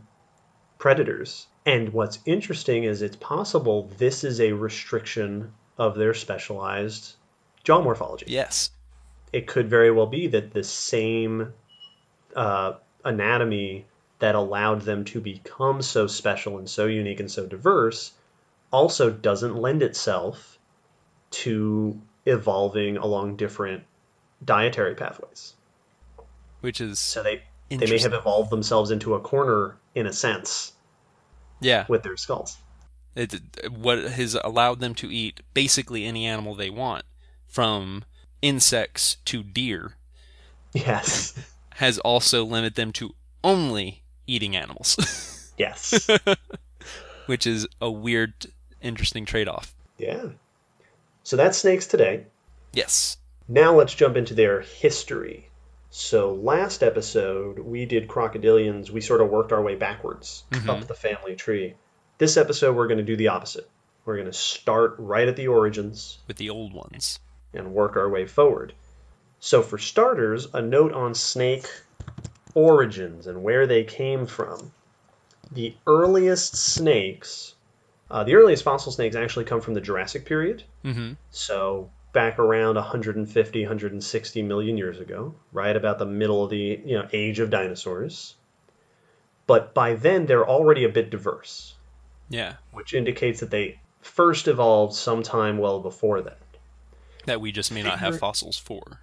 S2: predators. And what's interesting is it's possible this is a restriction of their specialized jaw morphology.
S3: Yes.
S2: It could very well be that the same uh, anatomy that allowed them to become so special and so unique and so diverse also doesn't lend itself to evolving along different dietary pathways.
S3: Which is
S2: So they they may have evolved themselves into a corner in a sense
S3: yeah.
S2: with their skulls.
S3: It, what has allowed them to eat basically any animal they want, from insects to deer,
S2: Yes.
S3: has also limited them to only eating animals,
S2: yes.
S3: which is a weird interesting trade off.
S2: Yeah. So that's snakes today.
S3: Yes.
S2: Now let's jump into their history. So last episode we did crocodilians. We sort of worked our way backwards up the family tree. This episode we're going to do the opposite. We're going to start right at the origins
S3: With the old ones.
S2: and work our way forward. So for starters, a note on snake origins and where they came from. The earliest snakes, uh, the earliest fossil snakes actually come from the Jurassic period.
S3: Mm-hmm.
S2: So back around 150, 160 million years ago, right about the middle of the you know age of dinosaurs. But by then they're already a bit diverse,
S3: Yeah.
S2: which indicates that they first evolved sometime well before that.
S3: That we just may not have fossils for.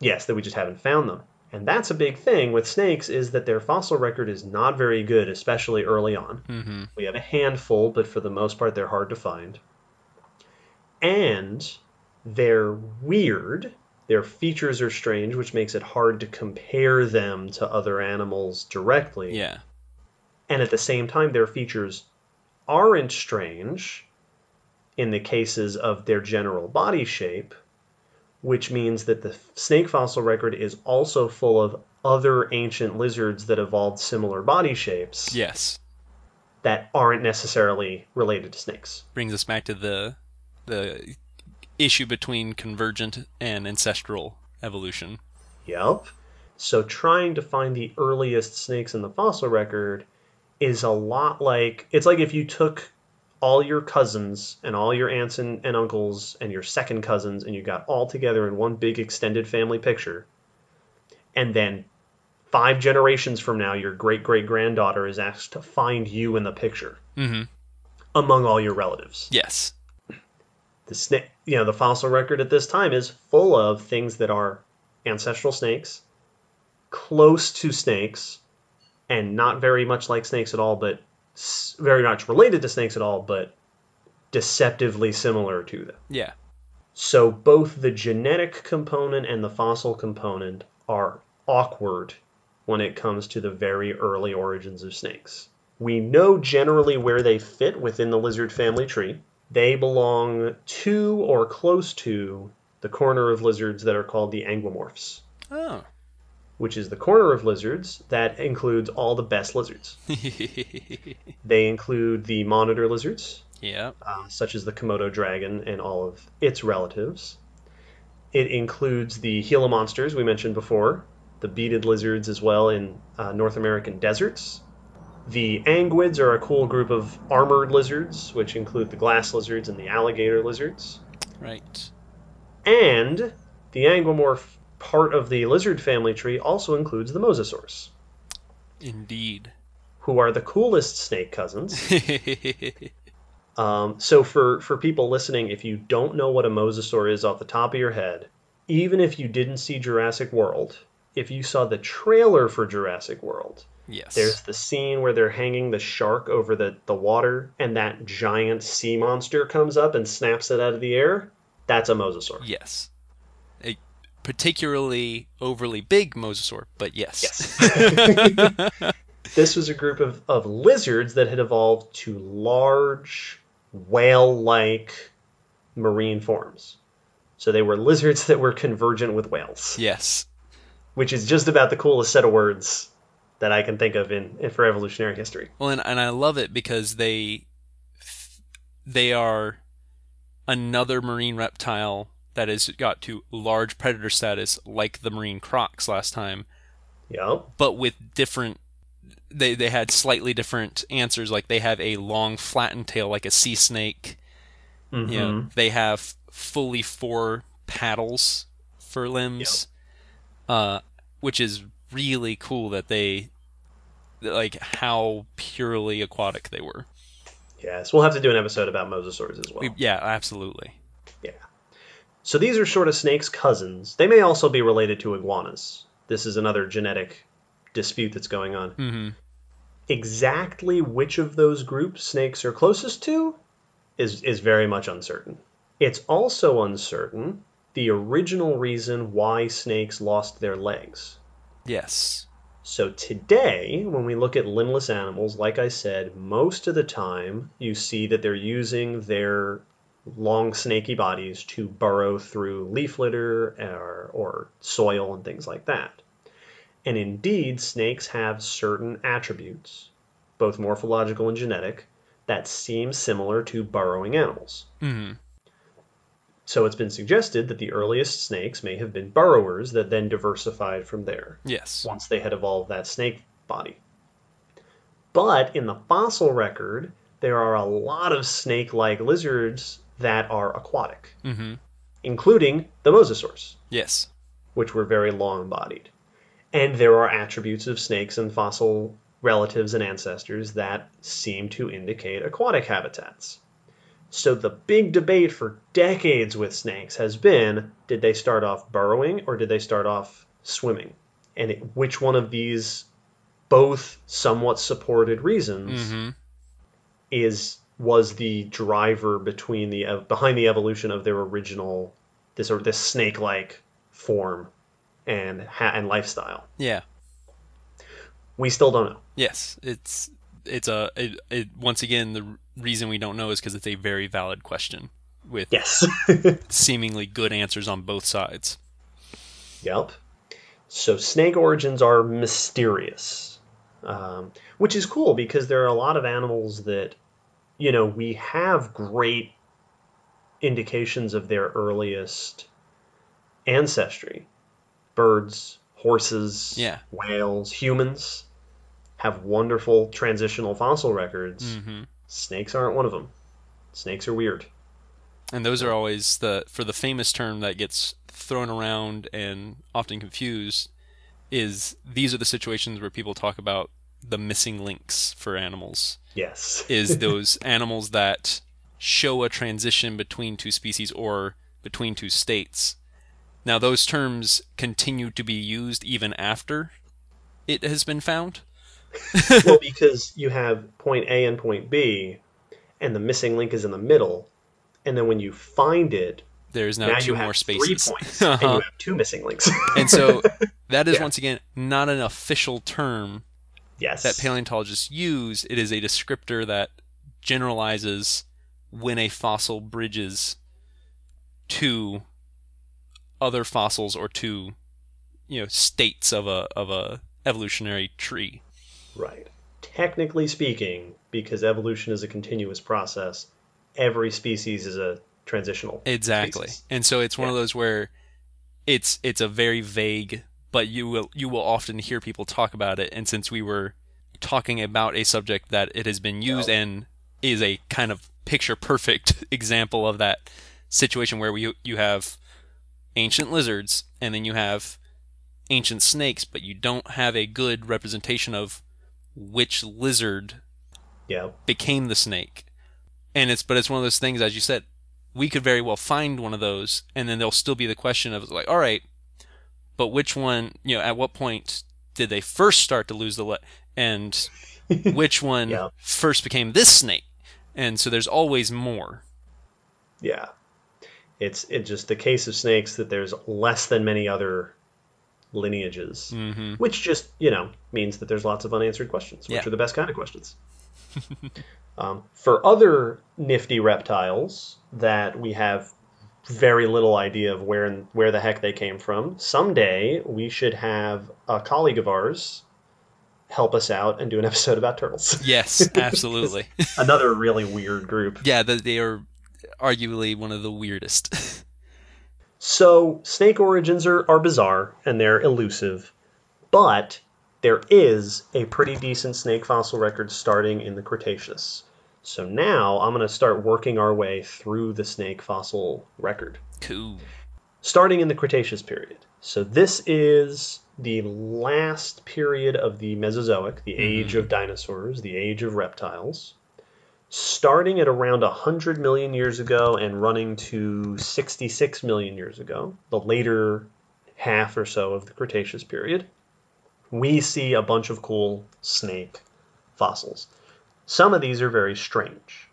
S2: Yes, that we just haven't found them. And that's a big thing with snakes is that their fossil record is not very good, especially early on.
S3: Mm-hmm.
S2: We have a handful, but for the most part, they're hard to find. And they're weird. Their features are strange, which makes it hard to compare them to other animals directly.
S3: Yeah.
S2: And at the same time, their features aren't strange in the cases of their general body shape, which means that the snake fossil record is also full of other ancient lizards that evolved similar body shapes
S3: Yes.
S2: that aren't necessarily related to snakes.
S3: Brings us back to the the issue between convergent and ancestral evolution.
S2: Yep. So trying to find the earliest snakes in the fossil record is a lot like it's like if you took all your cousins and all your aunts and, and uncles and your second cousins and you got all together in one big extended family picture and then five generations from now your great great granddaughter is asked to find you in the picture
S3: Mm-hmm.
S2: among all your relatives
S3: Yes.
S2: the snake you know the fossil record at this time is full of things that are ancestral snakes close to snakes and not very much like snakes at all but very much related to snakes at all but deceptively similar to them
S3: Yeah.
S2: so both the genetic component and the fossil component are awkward when it comes to the very early origins of snakes. We know generally where they fit within the lizard family tree. They belong to or close to the corner of lizards that are called the anguimorphs,
S3: Oh.
S2: which is the corner of lizards that includes all the best lizards. They include the monitor lizards,
S3: yeah.
S2: uh, such as the Komodo dragon and all of its relatives. It includes the Gila monsters we mentioned before, the beaded lizards as well in uh, North American deserts. The anguids are a cool group of armored lizards, which include the glass lizards and the alligator lizards.
S3: Right.
S2: And the anguimorph part of the lizard family tree also includes the mosasaurs,
S3: Indeed.
S2: who are the coolest snake cousins. Um, so for for people listening, if you don't know what a mosasaur is off the top of your head, even if you didn't see Jurassic World, if you saw the trailer for Jurassic World,
S3: yes.
S2: there's the scene where they're hanging the shark over the, the water and that giant sea monster comes up and snaps it out of the air. That's a mosasaur.
S3: Yes. A particularly overly big mosasaur, but yes.
S2: Yes. this was a group of, of lizards that had evolved to large, whale like marine forms. So they were lizards that were convergent with whales,
S3: yes.
S2: which is just about the coolest set of words that I can think of in, in for evolutionary history.
S3: Well, and, and I love it because they they are another marine reptile that has got to large predator status, like the marine crocs last time,
S2: Yep.
S3: but with different. They they had slightly different answers. Like they have a long flattened tail, like a sea snake.
S2: hmm
S3: You know, they have fully four paddles for limbs, uh, which is really cool that they like how purely aquatic they were.
S2: Yes, we'll have to do an episode about mosasaurs as well.
S3: We, yeah, absolutely. Yeah.
S2: So these are sort of snakes' cousins. They may also be related to iguanas. This is another genetic dispute that's going on.
S3: hmm
S2: exactly which of those groups snakes are closest to is is very much uncertain. It's also uncertain the original reason why snakes lost their legs.
S3: Yes.
S2: So today, when we look at limbless animals, like I said, most of the time you see that they're using their long snaky bodies to burrow through leaf litter or, or soil and things like that. And indeed, snakes have certain attributes, both morphological and genetic, that seem similar to burrowing animals.
S3: hmm
S2: So it's been suggested that the earliest snakes may have been burrowers that then diversified from there
S3: Yes.
S2: once they had evolved that snake body. But in the fossil record, there are a lot of snake like lizards that are aquatic,
S3: hmm
S2: including the mosasaurs,
S3: Yes.
S2: which were very long bodied. And there are attributes of snakes and fossil relatives and ancestors that seem to indicate aquatic habitats. So the big debate for decades with snakes has been did they start off burrowing or did they start off swimming? And it, which one of these both somewhat supported reasons
S3: hmm
S2: is was the driver between the behind the evolution of their original this or this snake-like form and ha- and lifestyle.
S3: Yeah.
S2: We still don't know.
S3: Yes. It's it's a it, it once again the reason we don't know is because it's a very valid question with
S2: Yes.
S3: seemingly good answers on both sides.
S2: Yep. So snake origins are mysterious, um, which is cool because there are a lot of animals that, you know, we have great indications of their earliest ancestry. Birds, horses,
S3: Yeah.
S2: whales, humans have wonderful transitional fossil records.
S3: hmm
S2: Snakes aren't one of them. Snakes are weird.
S3: And those are always the for the famous term that gets thrown around and often confused is these are the situations where people talk about the missing links for animals
S2: Yes.
S3: is those animals that show a transition between two species or between two states. Now those terms continue to be used even after it has been found.
S2: well, because you have point A and point B, and the missing link is in the middle, and then when you find it,
S3: There's now,
S2: now,
S3: two more
S2: three
S3: spaces.
S2: points, and you
S3: Uh-huh.
S2: have two missing links.
S3: and so that is
S2: Yeah.
S3: once again not an official term
S2: yes,
S3: that paleontologists use. It is a descriptor that generalizes when a fossil bridges to other fossils or to you know states of a of a evolutionary tree.
S2: Right. Technically speaking, because evolution is a continuous process, every species is a transitional.
S3: Exactly.
S2: species.
S3: And so it's one of those where it's it's a very vague but you will you will often hear people talk about it and since we were talking about a subject that it has been used
S2: Yeah.
S3: and is a kind of picture perfect example of that situation where we you have ancient lizards and then you have ancient snakes but you don't have a good representation of which lizard
S2: Yeah,
S3: became the snake. And it's but it's one of those things as you said, we could very well find one of those and then there'll still be the question of like, all right, but which one, you know, at what point did they first start to lose the le- and which one
S2: Yeah.
S3: first became this snake? And so there's always more.
S2: yeah. It's it just the case of snakes that there's less than many other lineages,
S3: hmm
S2: which just you know means that there's lots of unanswered questions, which
S3: Yeah.
S2: are the best kind of questions. um, for other nifty reptiles that we have very little idea of where and where the heck they came from, someday we should have a colleague of ours help us out and do an episode about turtles.
S3: Yes, absolutely.
S2: Another really weird group.
S3: yeah, they are arguably one of the weirdest.
S2: So snake origins are, are bizarre and they're elusive, but there is a pretty decent snake fossil record starting in the Cretaceous. So now I'm going to start working our way through the snake fossil record,
S3: cool.
S2: starting in the Cretaceous period. So this is the last period of the Mesozoic, the mm-hmm. age of dinosaurs, the age of reptiles. Starting at around 100 million years ago and running to 66 million years ago, the later half or so of the Cretaceous period, we see a bunch of cool snake fossils. Some of these are very strange.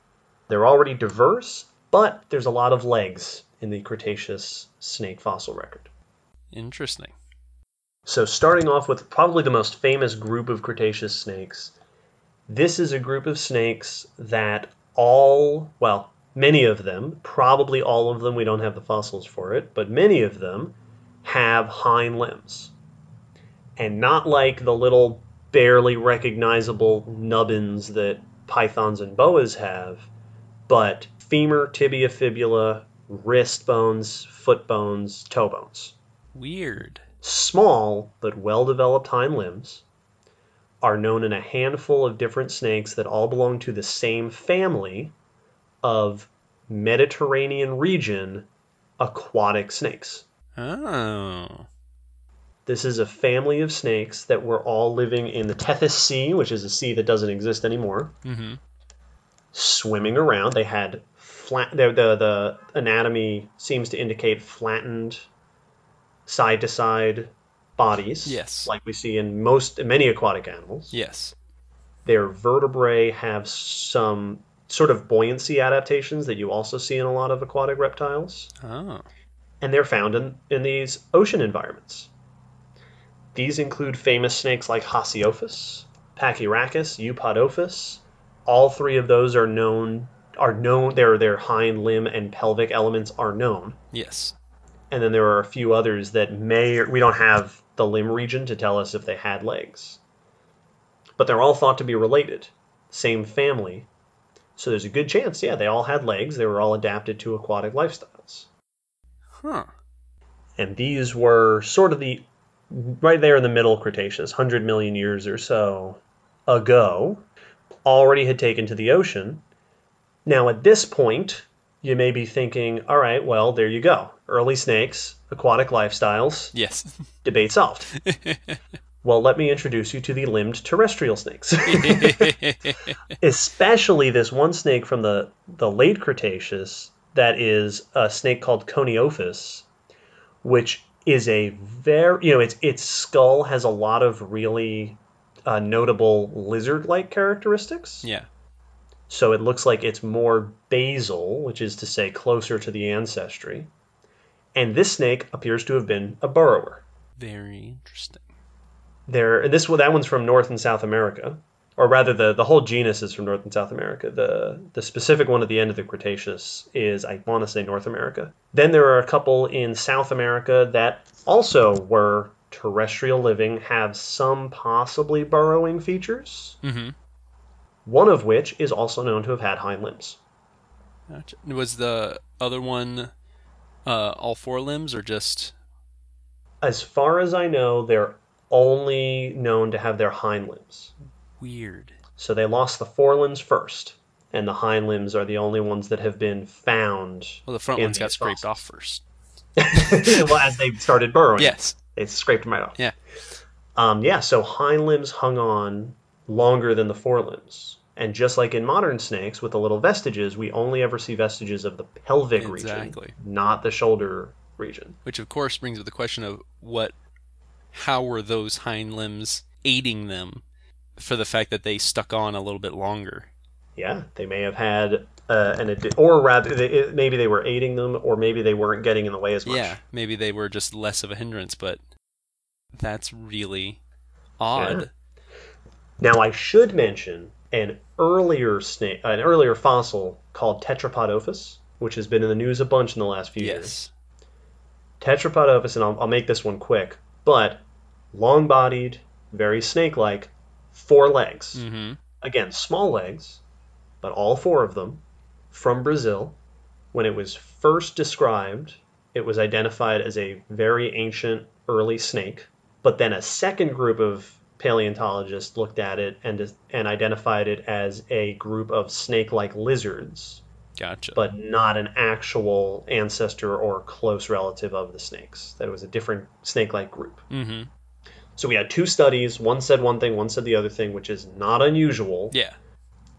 S2: They're already diverse, but there's a lot of legs in the Cretaceous snake fossil record.
S3: Interesting.
S2: So, starting off with probably the most famous group of Cretaceous snakes, this is a group of snakes that all, well, many of them, probably all of them, we don't have the fossils for it, but many of them have hind limbs. And not like the little barely recognizable nubbins that pythons and boas have, but femur, tibia, fibula, wrist bones, foot bones, toe bones.
S3: Weird.
S2: Small but well developed hind limbs are known in a handful of different snakes that all belong to the same family of Mediterranean region aquatic snakes.
S3: Oh.
S2: This is a family of snakes that were all living in the Tethys Sea, which is a sea that doesn't exist anymore,
S3: Mm-hmm.
S2: swimming around. They had flat. The, the the anatomy seems to indicate flattened, side to side bodies.
S3: Yes.
S2: like we see in most many aquatic animals.
S3: Yes.
S2: Their vertebrae have some sort of buoyancy adaptations that you also see in a lot of aquatic reptiles.
S3: Oh.
S2: and they're found in, in these ocean environments. These include famous snakes like Haasiophis, Pachyrhachis, Eupodophis. All three of those are known are known their their hind limb and pelvic elements are known.
S3: Yes.
S2: And then there are a few others that may we don't have the limb region to tell us if they had legs. But they're all thought to be related, same family. So there's a good chance, yeah, they all had legs. They were all adapted to aquatic lifestyles.
S3: Huh.
S2: and these were sort of the right there in the middle Cretaceous, 100 million years or so ago, already had taken to the ocean. Now, at this point, you may be thinking, all right, well, there you go. Early snakes, aquatic lifestyles,
S3: Yes.
S2: debate solved. well, let me introduce you to the limbed terrestrial snakes. Especially this one snake from the, the late Cretaceous that is a snake called Coniophis, which is a very, you know, its, its skull has a lot of really uh, notable lizard like characteristics.
S3: yeah.
S2: So it looks like it's more basal, which is to say closer to the ancestry. And this snake appears to have been a burrower.
S3: Very interesting.
S2: There, and this that one's from North and South America, or rather, the the whole genus is from North and South America. The the specific one at the end of the Cretaceous is, I want to say, North America. Then there are a couple in South America that also were terrestrial living, have some possibly burrowing features.
S3: Mm-hmm.
S2: One of which is also known to have had hind limbs.
S3: Gotcha. Was the other one uh, all four limbs or just
S2: As far as I know, they're only known to have their hind limbs.
S3: weird?
S2: So they lost the forelimbs first, and the hind limbs are the only ones that have been found.
S3: Well, the front ones got scraped
S2: fossils.
S3: off first.
S2: well, as they started burrowing,
S3: Yes.
S2: they scraped them right off.
S3: Yeah.
S2: Um, yeah, so hind limbs hung on longer than the forelimbs. And just like in modern snakes, with the little vestiges, we only ever see vestiges of the pelvic
S3: Exactly.
S2: region, not the shoulder region.
S3: Which of course brings up the question of what, how were those hind limbs aiding them for the fact that they stuck on a little bit longer?
S2: Yeah, they may have had uh, an addi- or rather, they, maybe they were aiding them, or maybe they weren't getting in the way as much.
S3: Yeah, maybe they were just less of a hindrance, but that's really odd.
S2: Now, I should mention an earlier snake, an earlier fossil called Tetrapodophis, which has been in the news a bunch in the last few years. Tetrapodophis, and I'll, I'll make this one quick, but long-bodied, very snake-like, four legs.
S3: Mm-hmm.
S2: Again, small legs, but all four of them from Brazil. When it was first described, it was identified as a very ancient early snake. But then a second group of paleontologists looked at it and and identified it as a group of snake-like lizards,
S3: Gotcha.
S2: but not an actual ancestor or close relative of the snakes. That it was a different snake-like group.
S3: mm-hmm.
S2: So we had two studies. One said one thing, one said the other thing, which is not unusual
S3: Yeah.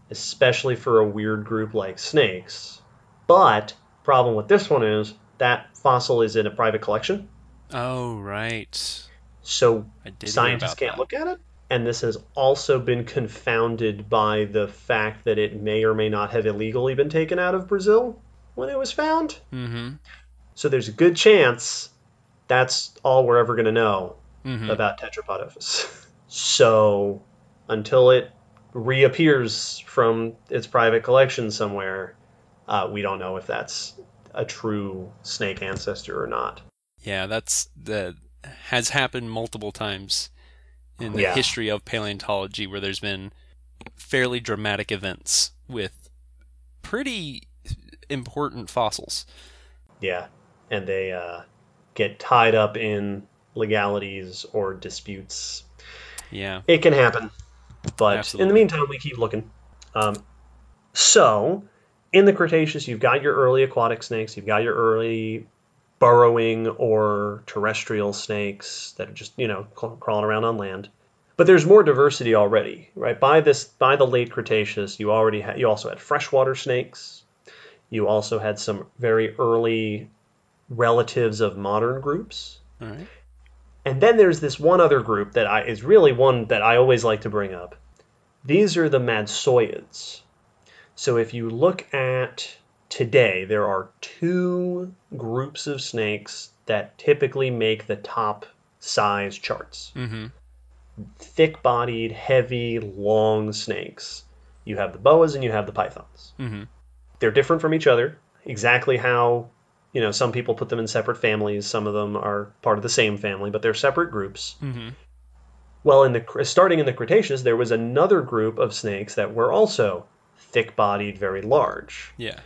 S2: especially for a weird group like snakes. But problem with this one is that fossil is in a private collection,
S3: Oh right.
S2: So
S3: I did. hear
S2: scientists can't
S3: that.
S2: look at it. And this has also been confounded by the fact that it may or may not have illegally been taken out of Brazil when it was found.
S3: Mm-hmm.
S2: So there's a good chance that's all we're ever going to know
S3: Mhm.
S2: about Tetrapodophis. So until it reappears from its private collection somewhere, uh, we don't know if that's a true snake ancestor or not.
S3: Yeah, that's that has happened multiple times in the
S2: Yeah.
S3: history of paleontology where there's been fairly dramatic events with pretty important fossils.
S2: Yeah, and they uh, get tied up in legalities or disputes.
S3: Yeah.
S2: It can happen, but in the meantime, we keep looking. Um, so, in the Cretaceous, you've got your early aquatic snakes, you've got your early burrowing or terrestrial snakes that are just you know crawling around on land. But there's more diversity already, right? By this, by the late Cretaceous, you already had, you also had freshwater snakes. You also had some very early relatives of modern groups.
S3: All right.
S2: And then there's this one other group that I, is really one that I always like to bring up. These are the Madtsoiids. So if you look at today, there are two groups of snakes that typically make the top size charts
S3: Mm-hmm.
S2: thick bodied, heavy, long snakes. You have the boas and you have the pythons.
S3: Mm-hmm.
S2: They're different from each other, exactly how you know some people put them in separate families some of them are part of the same family but they're separate groups
S3: Mm-hmm.
S2: well in the starting in the cretaceous there was another group of snakes that were also thick bodied very large
S3: Yeah.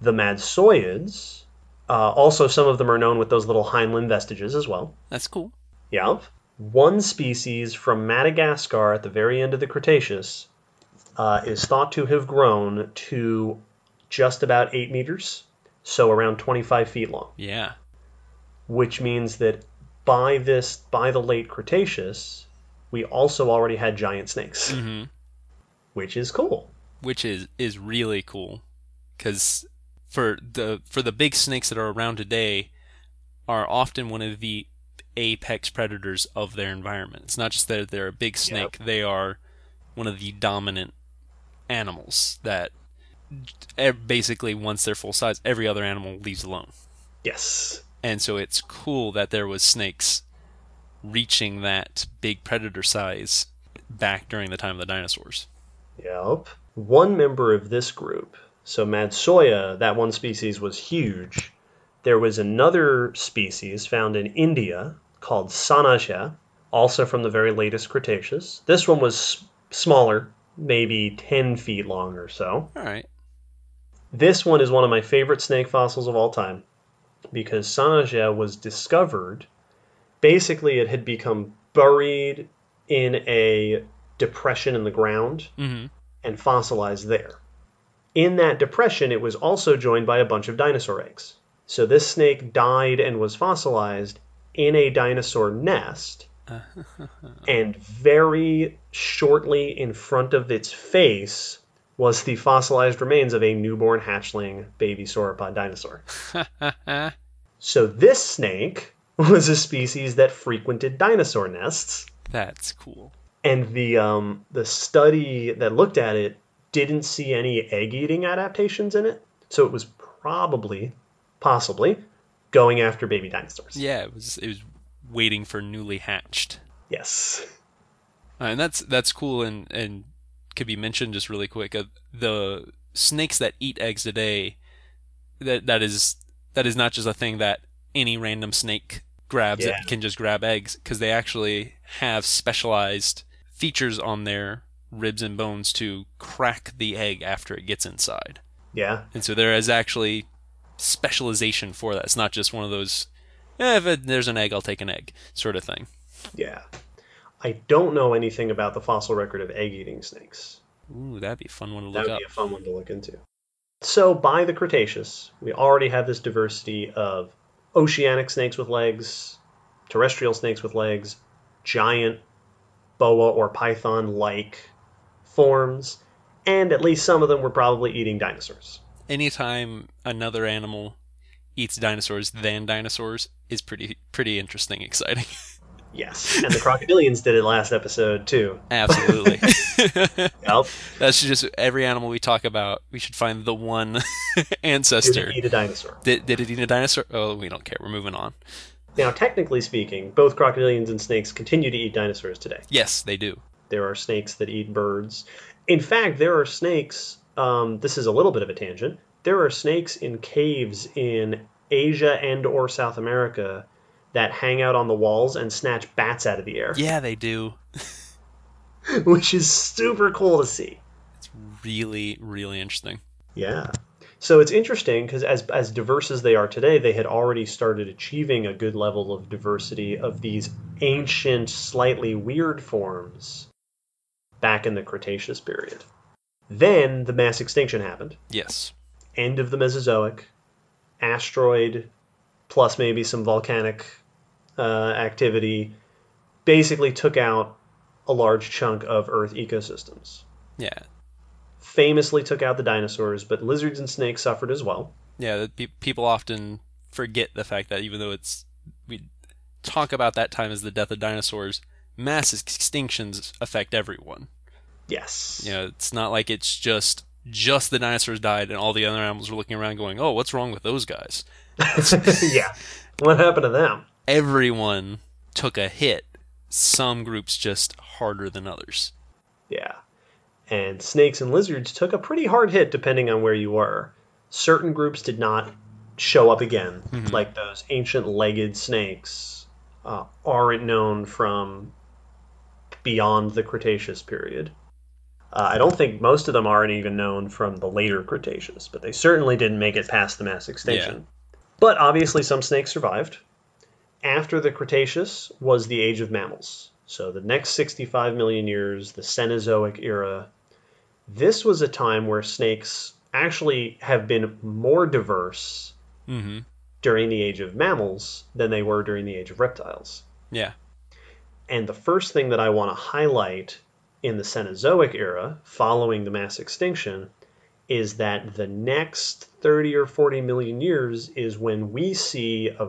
S2: The madtsoiids uh, also some of them are known with those little hind limb vestiges as well
S3: That's cool.
S2: yeah one species from madagascar at the very end of the cretaceous uh, is thought to have grown to just about 8 meters so around 25 feet long
S3: Yeah.
S2: which means that by this by the late Cretaceous, we also already had giant snakes,
S3: Mm-hmm.
S2: which is cool.
S3: Which is is really cool, because for the for the big snakes that are around today, are often one of the apex predators of their environment. It's not just that they're a big snake; they are one of the dominant animals that basically once they're full size, every other animal leaves alone.
S2: Yes.
S3: And so it's cool that there was snakes reaching that big predator size back during the time of the dinosaurs.
S2: Yep. One member of this group, so Madtsoia, that one species was huge. There was another species found in India called Sanajeh, also from the very latest Cretaceous. This one was smaller, maybe 10 feet long or so.
S3: All right.
S2: This one is one of my favorite snake fossils of all time because Sanajeh was discovered. Basically, it had become buried in a depression in the ground
S3: Mm-hmm.
S2: and fossilized there. In that depression, it was also joined by a bunch of dinosaur eggs. So this snake died and was fossilized in a dinosaur nest, and very shortly in front of its face was the fossilized remains of a newborn hatchling baby sauropod dinosaur. So this snake was a species that frequented dinosaur nests,
S3: That's cool.
S2: and the um, the study that looked at it didn't see any egg eating adaptations in it. So it was probably, possibly, going after baby dinosaurs.
S3: Yeah, it was it was waiting for newly hatched.
S2: Yes.
S3: Uh, and that's that's cool and and could be mentioned just really quick. Uh, the snakes that eat eggs today, that that is that is not just a thing that any random snake grabs.
S2: Yeah.
S3: It can just grab eggs because they actually have specialized features on their ribs and bones to crack the egg after it gets inside.
S2: Yeah.
S3: And so there is actually specialization for that. It's not just one of those, eh, if it, there's an egg, I'll take an egg sort of thing.
S2: Yeah. I don't know anything about the fossil record of egg eating snakes.
S3: Ooh, that'd be a fun one to look That
S2: would
S3: up.
S2: be a fun one to look into. So, by the Cretaceous, we already have this diversity of oceanic snakes with legs, terrestrial snakes with legs, giant boa or python like forms, and at least some of them were probably eating dinosaurs.
S3: Anytime another animal eats dinosaurs than dinosaurs is pretty pretty interesting, exciting.
S2: Yes, and the crocodilians did it last episode too.
S3: Absolutely.
S2: Yep,
S3: That's just every animal we talk about. We should find the one ancestor.
S2: did it eat a dinosaur?
S3: Did, did it eat a dinosaur? Oh, we don't care. We're moving on.
S2: Now, technically speaking, both crocodilians and snakes continue to eat dinosaurs today.
S3: Yes, they do.
S2: There are snakes that eat birds. In fact, there are snakes. Um, this is a little bit of a tangent. There are snakes in caves in Asia and or South America that hang out on the walls and snatch bats out of the air,
S3: Yeah, they do.
S2: which is super cool to see.
S3: It's really, really interesting.
S2: Yeah. So it's interesting because as as diverse as they are today, they had already started achieving a good level of diversity of these ancient, slightly weird forms back in the Cretaceous period. Then the mass extinction happened.
S3: Yes.
S2: End of the Mesozoic, asteroid, plus maybe some volcanic uh, activity, basically took out a large chunk of Earth ecosystems.
S3: Yeah.
S2: Famously took out the dinosaurs, but lizards and snakes suffered as well.
S3: Yeah, that people often forget the fact that even though it's we talk about that time as the death of dinosaurs, mass extinctions affect everyone.
S2: Yes.
S3: You know, it's not like it's just just the dinosaurs died and all the other animals were looking around going, "Oh, what's wrong with those guys?"
S2: yeah. What happened to them?
S3: Everyone took a hit. Some groups just harder than others.
S2: Yeah. And snakes and lizards took a pretty hard hit depending on where you were. Certain groups did not show up again, like those ancient legged snakes uh, aren't known from beyond the Cretaceous period. Uh, I don't think most of them aren't even known from the later Cretaceous, but they certainly didn't make it past the mass extinction. But obviously, some snakes survived. After the Cretaceous was the age of mammals. So the next 65 million years, the Cenozoic era, this was a time where snakes actually have been more diverse
S3: Mm-hmm.
S2: during the age of mammals than they were during the age of reptiles.
S3: Yeah.
S2: And the first thing that I want to highlight in the Cenozoic era, following the mass extinction, is that the next 30 or 40 million years is when we see a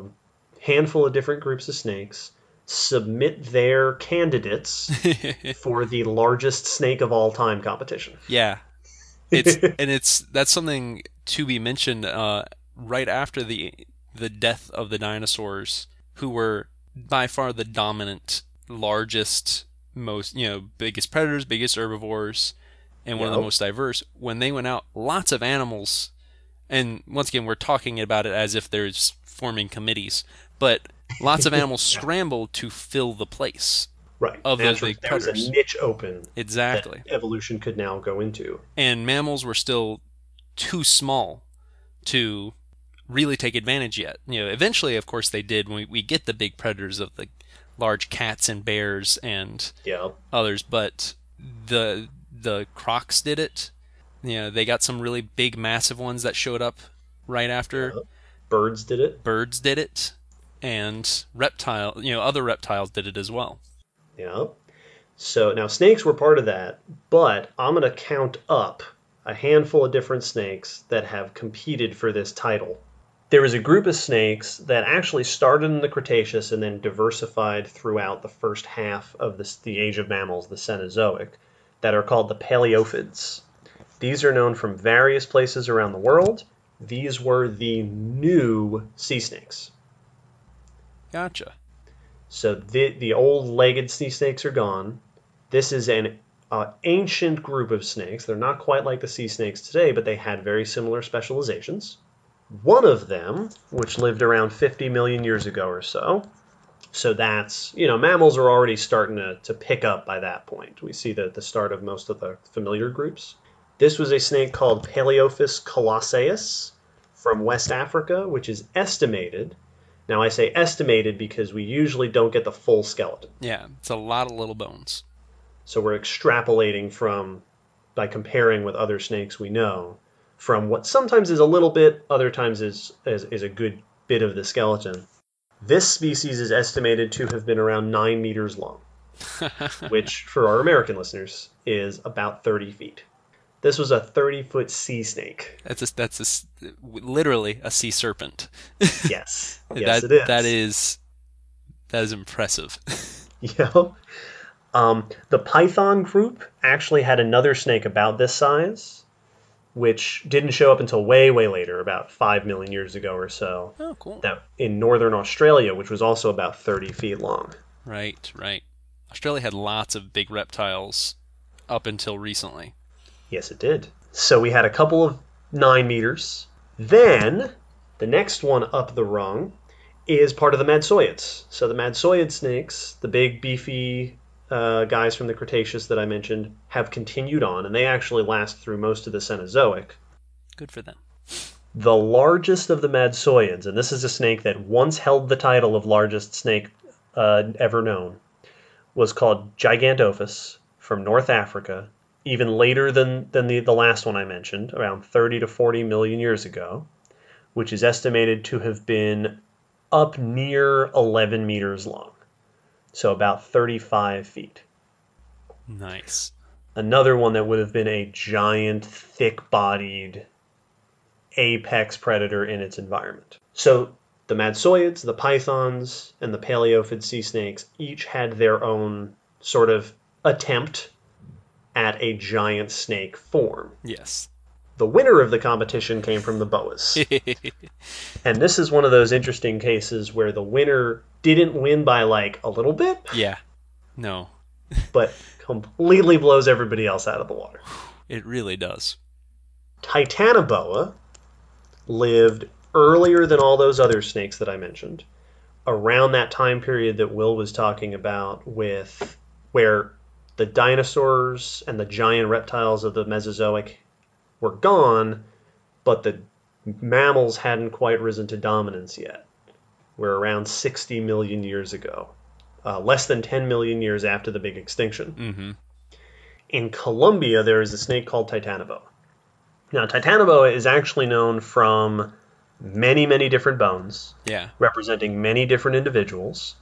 S2: handful of different groups of snakes submit their candidates for the largest snake of all time competition.
S3: Yeah. It's and it's that's something to be mentioned uh, right after the the death of the dinosaurs who were by far the dominant largest most you know biggest predators biggest herbivores and one of the most diverse when they went out lots of animals and once again we're talking about it as if there's forming committees but lots of animals scrambled to fill the place
S2: Right.
S3: Of those big
S2: there was a niche open
S3: exactly
S2: that evolution could now go into.
S3: and mammals were still too small to really take advantage yet. You know, eventually, of course, they did. When we, we get the big predators of the large cats and bears and
S2: Yeah.
S3: others, but the the crocs did it. You know, they got some really big, massive ones that showed up right after. Uh-huh.
S2: Birds did it.
S3: Birds did it, and reptile, you know, other reptiles did it as well.
S2: Yeah. So now snakes were part of that, but I'm going to count up a handful of different snakes that have competed for this title. There was a group of snakes that actually started in the Cretaceous and then diversified throughout the first half of this, the age of mammals, the Cenozoic, that are called the Palaeophiids. These are known from various places around the world. These were the new sea snakes.
S3: Gotcha.
S2: So the the old legged sea snakes are gone. This is an uh, ancient group of snakes. They're not quite like the sea snakes today, but they had very similar specializations. One of them, which lived around 50 million years ago or so, so that's you know mammals are already starting to, to pick up by that point. We see the the start of most of the familiar groups. This was a snake called Palaeophis colossaeus from West Africa, which is estimated now, I say estimated because we usually don't get the full skeleton.
S3: Yeah, it's a lot of little bones.
S2: So we're extrapolating from, by comparing with other snakes we know, from what sometimes is a little bit, other times is, is, is a good bit of the skeleton. This species is estimated to have been around 9 meters long, which, for our American listeners, is about 30 feet. This was a 30 foot sea snake.
S3: That's a, that's a literally a sea serpent.
S2: Yes. yes,
S3: that,
S2: it is.
S3: That is that is impressive.
S2: Yeah. Um, the python group actually had another snake about this size which didn't show up until way, way later, about 5 million years ago or so.
S3: Oh, cool.
S2: That in northern Australia, which was also about 30 feet long.
S3: Right, right. Australia had lots of big reptiles up until recently.
S2: Yes, it did. So we had a couple of 9 meters. Then, the next one up the rung is part of the Madtsoiids. So the Madtsoiid snakes, the big, beefy uh, guys from the Cretaceous that I mentioned, have continued on, and they actually last through most of the Cenozoic.
S3: Good for them.
S2: The largest of the Madtsoiids, and this is a snake that once held the title of largest snake uh, ever known, was called Gigantophis from North Africa, even later than, than the, the last one I mentioned, around 30 to 40 million years ago, which is estimated to have been up near 11 meters long, so about 35 feet.
S3: Nice.
S2: Another one that would have been a giant, thick bodied apex predator in its environment. So the Madtsoiids, the pythons, and the palaeophiid sea snakes each had their own sort of attempt at a giant snake form.
S3: Yes.
S2: The winner of the competition came from the boas. and this is one of those interesting cases where the winner didn't win by like a little bit,
S3: yeah. No,
S2: but completely blows everybody else out of the water.
S3: it really does.
S2: Titanoboa lived earlier than all those other snakes that I mentioned, around that time period that Will was talking about, with where the dinosaurs and the giant reptiles of the Mesozoic were gone, but the mammals hadn't quite risen to dominance yet. We're around 60 million years ago, uh, less than 10 million years after the big extinction.
S3: Mm-hmm.
S2: In Colombia, there is a snake called Titanoboa. Now, Titanoboa is actually known from many, many different bones,
S3: Yeah.
S2: representing many different individuals,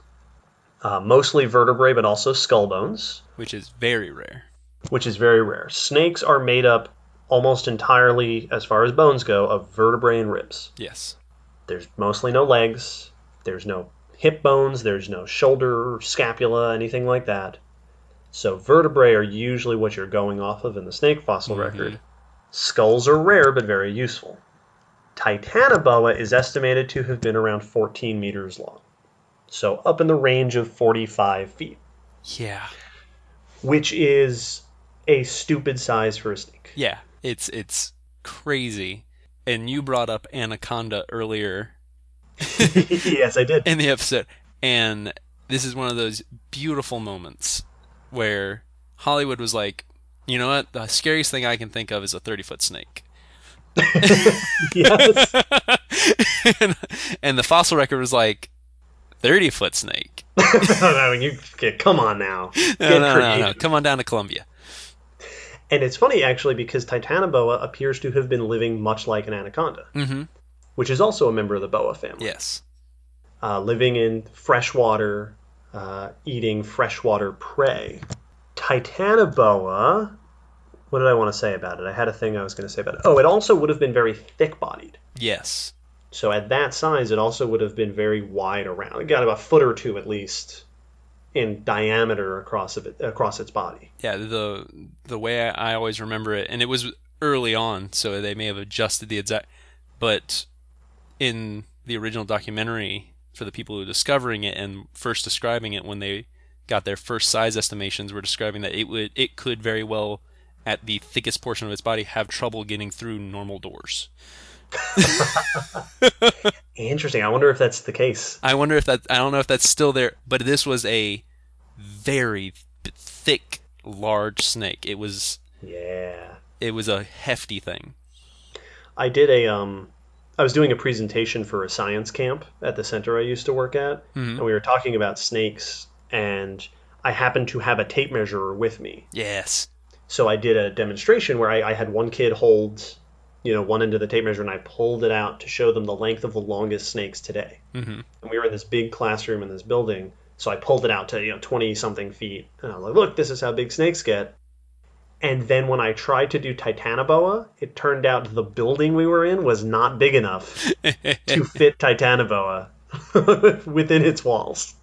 S2: uh, mostly vertebrae, but also skull bones,
S3: Which is very rare.
S2: which is very rare. Snakes are made up almost entirely, as far as bones go, of vertebrae and ribs.
S3: Yes.
S2: There's mostly no legs, there's no hip bones, there's no shoulder, scapula, anything like that. So vertebrae are usually what you're going off of in the snake fossil
S3: Mhm.
S2: record. Skulls are rare but very useful. Titanoboa is estimated to have been around 14 meters long. So up in the range of 45 feet,
S3: Yeah.
S2: which is a stupid size for a snake.
S3: Yeah. It's it's crazy. And you brought up anaconda earlier
S2: yes, I did.
S3: in the episode, and this is one of those beautiful moments where Hollywood was like, you know what? The scariest thing I can think of is a 30 foot snake.
S2: yes.
S3: and, and the fossil record was like, 30 foot snake.
S2: I mean, you come on now.
S3: No,
S2: Get
S3: no, no, no.
S2: creative.
S3: Come on down to Colombia.
S2: And it's funny actually because Titanoboa appears to have been living much like an anaconda,
S3: Mm-hmm.
S2: which is also a member of the boa family.
S3: Yes.
S2: Uh, living in freshwater, uh, eating freshwater prey. Titanoboa. What did I want to say about it? I had a thing I was going to say about it. Oh, it also would have been very thick-bodied.
S3: Yes.
S2: So at that size, it also would have been very wide around. It got about a foot or two at least in diameter across of it, across its body.
S3: Yeah. The the way I, always remember it, and it was early on, so they may have adjusted the exact. But in the original documentary, for the people who were discovering it and first describing it when they got their first size estimations, were describing that it would it could very well, at the thickest portion of its body, have trouble getting through normal doors.
S2: Interesting. I wonder if that's the case.
S3: I wonder if that I don't know if that's still there, but this was a very thick, large snake. It was
S2: Yeah.
S3: it was a hefty thing.
S2: I did a um I was doing a presentation for a science camp at the center I used to work at,
S3: Mhm.
S2: and we were talking about snakes and I happened to have a tape measure with me.
S3: Yes.
S2: So I did a demonstration where I, I had one kid hold, you know, one end of the tape measure and I pulled it out to show them the length of the longest snakes today.
S3: hmm
S2: And we were in this big classroom in this building, so I pulled it out to, you know, 20 something feet. And I was like, look, this is how big snakes get. And then when I tried to do Titanoboa, it turned out the building we were in was not big enough to fit Titanoboa within its walls.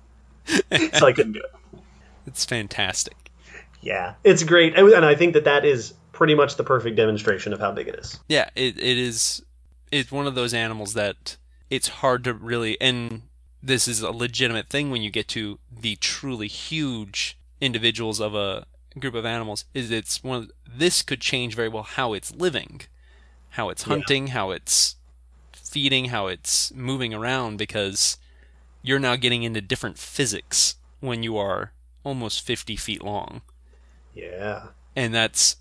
S2: So I couldn't do it.
S3: it's fantastic.
S2: Yeah, it's great, and I think that that is pretty much the perfect demonstration of how big it is.
S3: Yeah, it, it is. It's one of those animals that it's hard to really. And this is a legitimate thing when you get to the truly huge individuals of a group of animals. Is it's one of this could change very well how it's living, how it's hunting, how it's feeding, how it's moving around because you're now getting into different physics when you are almost 50 feet long.
S2: Yeah.
S3: And that's,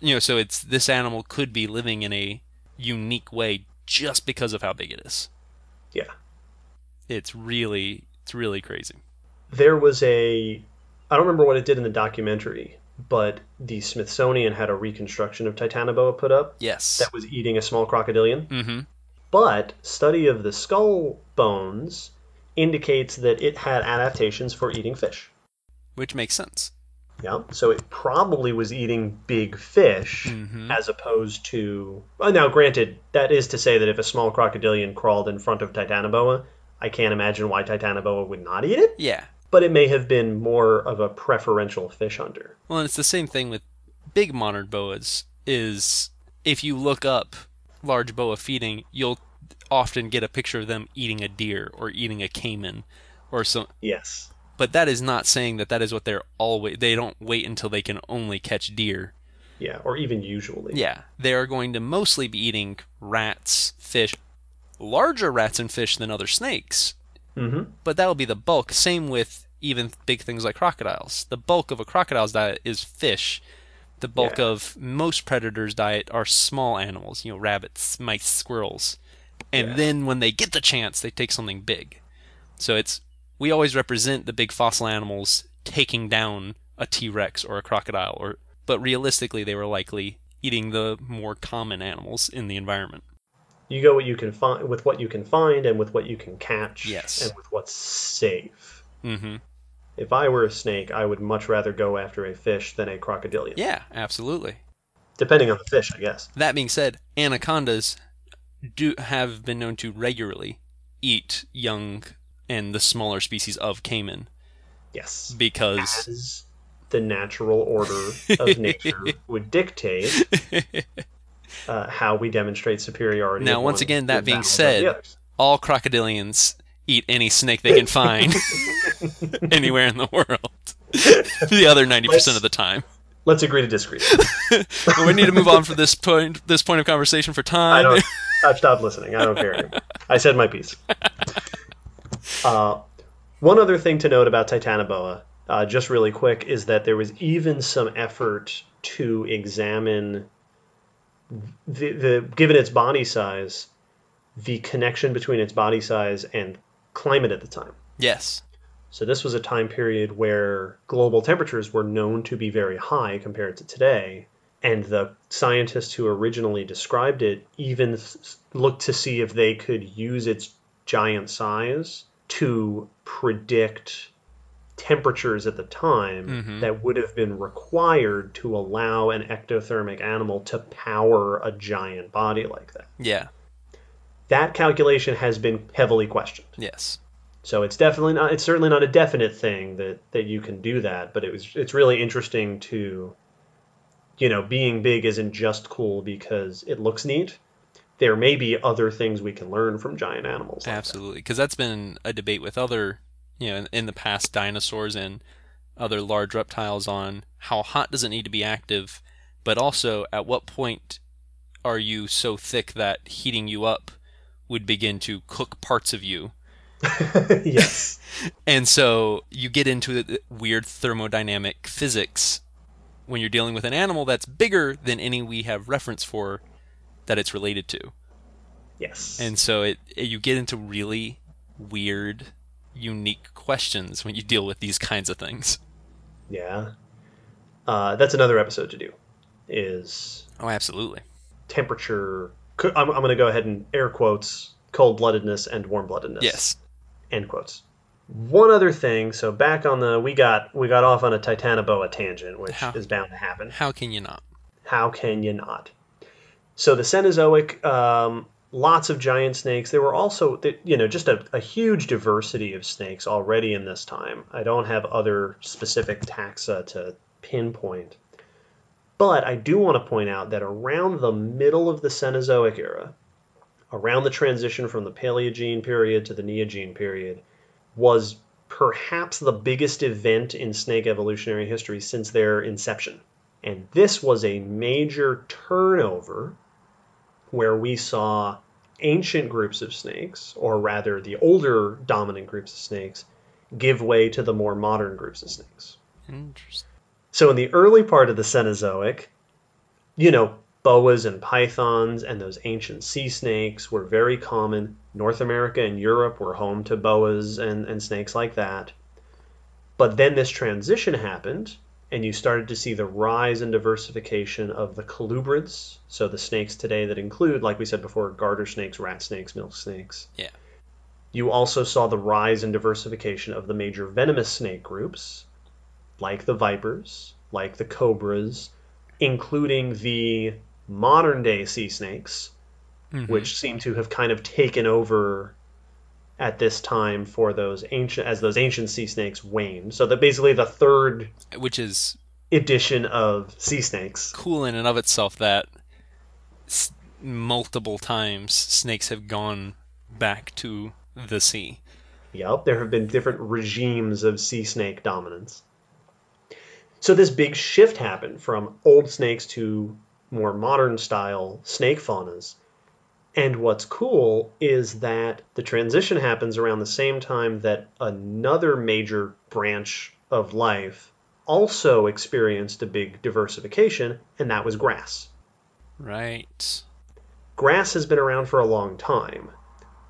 S3: you know, so it's this animal could be living in a unique way just because of how big it is.
S2: Yeah.
S3: It's really, it's really crazy.
S2: There was a I don't remember what it did in the documentary, but the Smithsonian had a reconstruction of Titanoboa put up
S3: Yes.
S2: that was eating a small crocodilian.
S3: mm-hmm.
S2: But study of the skull bones indicates that it had adaptations for eating fish.
S3: Which makes sense.
S2: Yeah, so it probably was eating big fish
S3: Mhm.
S2: as opposed to. Well, now, granted, that is to say that if a small crocodilian crawled in front of Titanoboa, I can't imagine why Titanoboa would not eat it.
S3: Yeah.
S2: But it may have been more of a preferential fish hunter.
S3: Well, and it's the same thing with big monitored boas. Is if you look up large boa feeding, you'll often get a picture of them eating a deer or eating a caiman, or some.
S2: Yes.
S3: But that is not saying that that is what they're always. They don't wait until they can only catch deer.
S2: Yeah, or even usually.
S3: Yeah, they are going to mostly be eating rats, fish, larger rats and fish than other snakes.
S2: Mm-hmm.
S3: But that will be the bulk. Same with even big things like crocodiles. The bulk of a crocodile's diet is fish. The bulk
S2: Yeah.
S3: of most predators' diet are small animals, you know, rabbits, mice, squirrels. And
S2: Yeah.
S3: then when they get the chance, they take something big. So it's we always represent the big fossil animals taking down a T-Rex or a crocodile or but realistically they were likely eating the more common animals in the environment.
S2: You go what you can find with what you can find and with what you can catch.
S3: Yes.
S2: And with what's safe.
S3: Mhm.
S2: If I were a snake, I would much rather go after a fish than a crocodilian.
S3: Yeah, absolutely.
S2: Depending on the fish, I guess.
S3: That being said, anacondas do have been known to regularly eat young and the smaller species of caiman
S2: Yes.
S3: because
S2: As the natural order of nature would dictate uh, how we demonstrate superiority.
S3: Now, once again, that being said-
S2: of the others.
S3: all crocodilians eat any snake they can find anywhere in the world. the other 90% of the time.
S2: Let's agree to disagree.
S3: We need to move on from this point this point of conversation for
S2: I
S3: time.
S2: don't. I've stopped listening. I don't care. I said my piece. Uh, one other thing to note about Titanoboa, uh, just really quick, is that there was even some effort to examine the, the given its body size, the connection between its body size and climate at the time.
S3: Yes.
S2: So this was a time period where global temperatures were known to be very high compared to today, and the scientists who originally described it even looked to see if they could use its giant size to predict temperatures at the time
S3: Mhm.
S2: that would have been required to allow an ectothermic animal to power a giant body like that.
S3: Yeah.
S2: That calculation has been heavily questioned.
S3: Yes.
S2: So it's definitely not. It's certainly not a definite thing that that you can do that. But it was. It's really interesting to, you know, being big isn't just cool because it looks neat. There may be other things we can learn from giant animals. like.
S3: Absolutely, because that's been a debate with other, you know, in, in the past dinosaurs and other large reptiles on how hot does it need to be active, but also at what point are you so thick that heating you up would begin to cook parts of you.
S2: yes.
S3: And so you get into the weird thermodynamic physics when you're dealing with an animal that's bigger than any we have reference for that it's related to.
S2: Yes.
S3: And so it, you get into really weird, unique questions when you deal with these kinds of things.
S2: yeah. Uh, that's another episode to do. Is
S3: Oh, absolutely.
S2: temperature. I'm, I'm going to go ahead and air quotes cold bloodedness and warm bloodedness.
S3: Yes.
S2: end quotes. One other thing, so back on the we got we got off on a Titanoboa tangent, which
S3: How?
S2: is bound to happen.
S3: How can you not?
S2: How can you not? So the Cenozoic, um, lots of giant snakes. There were also, you know, just a, a huge diversity of snakes already in this time. I don't have other specific taxa to pinpoint, But I do want to point out that around the middle of the Cenozoic era, around the transition from the Paleogene period to the Neogene period, was perhaps the biggest event in snake evolutionary history since their inception. And this was a major turnover where we saw ancient groups of snakes, or rather the older dominant groups of snakes, give way to the more modern groups of snakes.
S3: Interesting.
S2: So in the early part of the Cenozoic, you know, boas and pythons and those ancient sea snakes were very common. North America and Europe were home to boas and, and snakes like that. But then this transition happened, and you started to see the rise and diversification of the colubrids. So the snakes today that include, like we said before, garter snakes, rat snakes, milk snakes.
S3: Yeah.
S2: You also saw the rise and diversification of the major venomous snake groups, like the vipers, like the cobras, including the modern day sea snakes,
S3: Mhm.
S2: which seem to have kind of taken over at this time for those ancient as those ancient sea snakes waned. So that basically the third
S3: which is
S2: edition of sea snakes.
S3: cool in and of itself that s- multiple times snakes have gone back to the sea.
S2: Yep, there have been different regimes of sea snake dominance. So this big shift happened from old snakes to more modern style snake faunas. And what's cool is that the transition happens around the same time that another major branch of life also experienced a big diversification, and that was grass.
S3: Right.
S2: Grass has been around for a long time,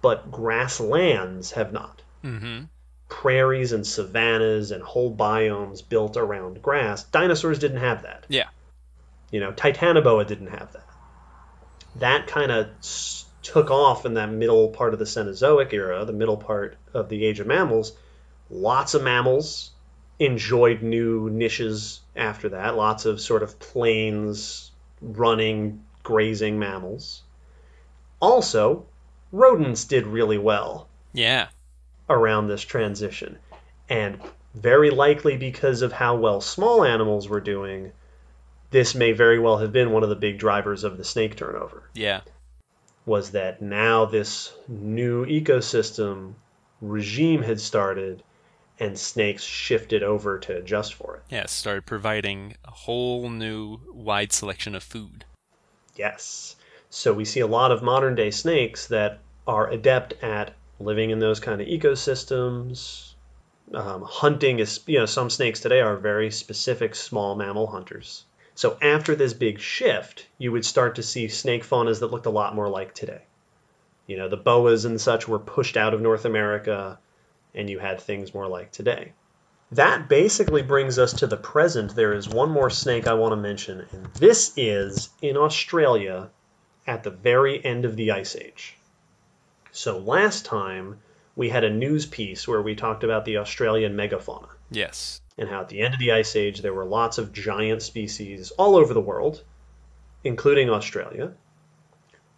S2: but grasslands have not.
S3: Mm-hmm.
S2: prairies and savannas and whole biomes built around grass. Dinosaurs didn't have that.
S3: Yeah.
S2: You know, Titanoboa didn't have that. That kind of took off in that middle part of the Cenozoic era, the middle part of the Age of Mammals. Lots of mammals enjoyed new niches after that. Lots of sort of plains, running, grazing mammals. Also, rodents did really well
S3: Yeah.
S2: around this transition. And very likely because of how well small animals were doing, this may very well have been one of the big drivers of the snake turnover.
S3: Yeah.
S2: Was that now this new ecosystem regime had started and snakes shifted over to adjust for it.
S3: Yeah. Started providing a whole new wide selection of food.
S2: Yes. So we see a lot of modern day snakes that are adept at living in those kind of ecosystems. Um, hunting is, you know, some snakes today are very specific small mammal hunters. So after this big shift, you would start to see snake faunas that looked a lot more like today. You know, the boas and such were pushed out of North America, and you had things more like today. That basically brings us to the present. There is one more snake I want to mention, and this is in Australia at the very end of the Ice Age. So last time we had a news piece where we talked about the Australian megafauna
S3: Yes.
S2: And how at the end of the Ice Age there were lots of giant species all over the world, including Australia.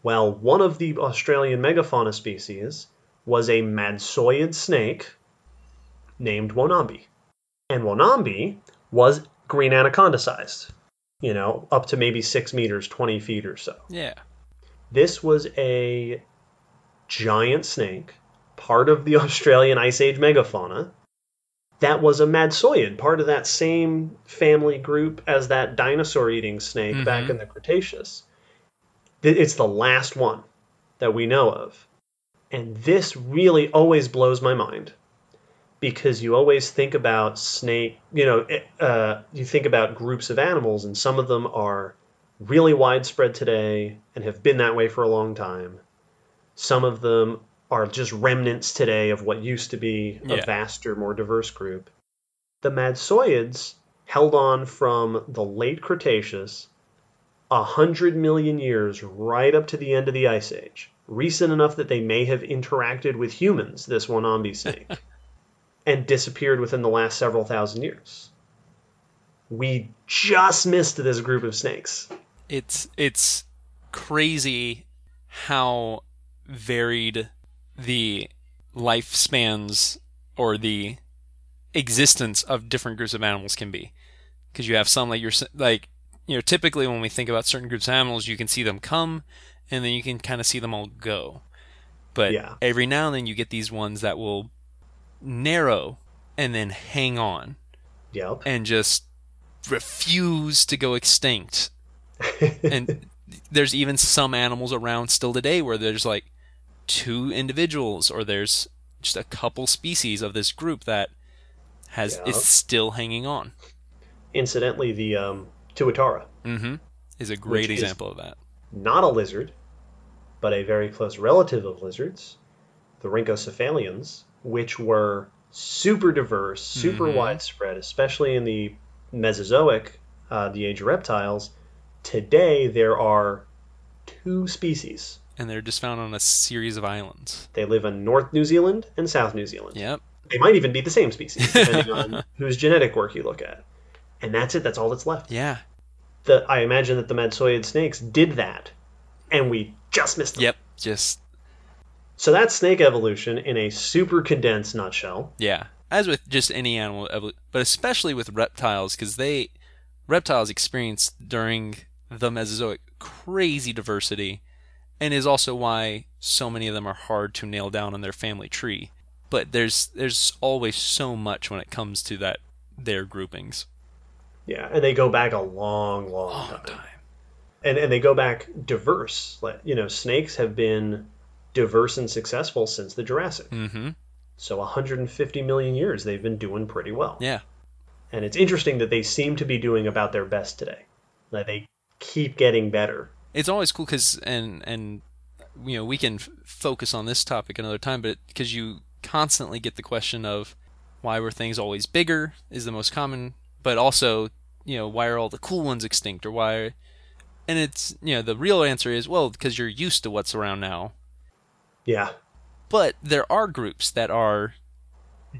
S2: Well, one of the Australian megafauna species was a madtsoiid snake named Wonambi. And Wonambi was green anaconda sized, you know, up to maybe six meters, 20 feet or so.
S3: Yeah.
S2: This was a giant snake, part of the Australian Ice Age megafauna, that was a madtsoiid, part of that same family group as that dinosaur eating snake back
S3: Mhm.
S2: in the Cretaceous. It's the last one that we know of. And this really always blows my mind because you always think about snake, you know, uh, you think about groups of animals, and some of them are really widespread today and have been that way for a long time. Some of them are just remnants today of what used to be a
S3: Yeah.
S2: vaster, more diverse group. The Madtsoiids held on from the late Cretaceous a hundred million years right up to the end of the Ice Age. Recent enough that they may have interacted with humans, this Wonambi snake, and disappeared within the last several thousand years. We just missed this group of snakes.
S3: It's it's crazy how varied the lifespans or the existence of different groups of animals can be. Because you have some like you're like you know, typically when we think about certain groups of animals, you can see them come and then you can kind of see them all go. But
S2: Yeah.
S3: every now and then you get these ones that will narrow and then hang on
S2: Yep.
S3: and just refuse to go extinct. and there's even some animals around still today where there's like two individuals or there's just a couple species of this group that has
S2: Yeah.
S3: is still hanging on.
S2: Incidentally, the um, Tuatara,
S3: Mm-hmm. Is a great example of that.
S2: not a lizard, but a very close relative of lizards, the Rhynchocephalians, which were super diverse, super
S3: Mhm.
S2: widespread, especially in the Mesozoic, uh, the age of reptiles. Today, there are two species.
S3: And they're just found on a series of islands.
S2: They live in North New Zealand and South New Zealand.
S3: Yep.
S2: They might even be the same species, depending on whose genetic work you look at. And that's it. That's all that's left.
S3: Yeah.
S2: The, I imagine that the Madtsoiid snakes did that, and we just missed them.
S3: Yep. Just
S2: So that's snake evolution in a super condensed nutshell.
S3: yeah. As with just any animal, evol- but especially with reptiles, because they reptiles experienced during the Mesozoic crazy diversity, and is also why so many of them are hard to nail down on their family tree. But there's there's always so much when it comes to that their groupings.
S2: Yeah, and they go back a long, long
S3: Long
S2: time.
S3: time.
S2: And and they go back diverse. Like, you know, snakes have been diverse and successful since the Jurassic.
S3: Mm-hmm.
S2: So 150 million years they've been doing pretty well.
S3: Yeah.
S2: And it's interesting that they seem to be doing about their best today. That they keep getting better.
S3: It's always cool because and and you know we can f- focus on this topic another time but because you constantly get the question of why were things always bigger is the most common but also you know why are all the cool ones extinct or why and it's you know the real answer is well because you're used to what's around now
S2: Yeah.
S3: but there are groups that are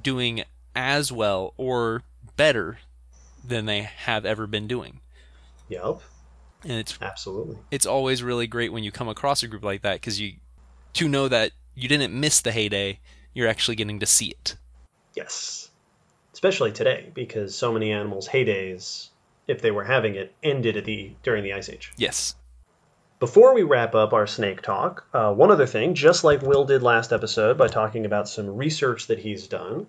S3: doing as well or better than they have ever been doing
S2: Yep.
S3: And it's
S2: Absolutely.
S3: it's always really great when you come across a group like that because you to know that you didn't miss the heyday you're actually getting to see it
S2: Yes. Especially today, because so many animals' heydays, if they were having it, ended at the during the Ice Age.
S3: yes
S2: Before we wrap up our snake talk, uh, one other thing, just like Will did last episode by talking about some research that he's done,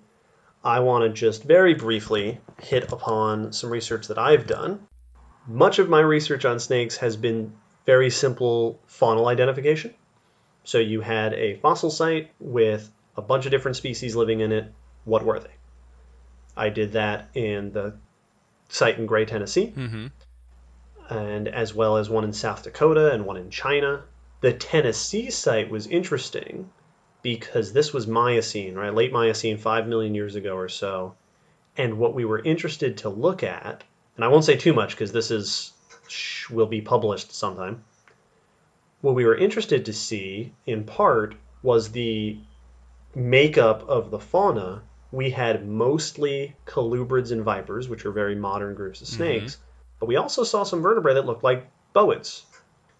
S2: I want to just very briefly hit upon some research that I've done. Much of my research on snakes has been very simple faunal identification. So you had a fossil site with a bunch of different species living in it. What were they? I did that in the site in Gray, Tennessee
S3: mm-hmm
S2: and as well as one in South Dakota and one in China. The Tennessee site was interesting because this was Miocene, right? Late Miocene, 5 million years ago or so. And what we were interested to look at, and I won't say too much because this is sh- will be published sometime. What we were interested to see in part was the makeup of the fauna. We had mostly colubrids and vipers, which are very modern groups of mm-hmm. snakes but we also saw some vertebrae that looked like boids.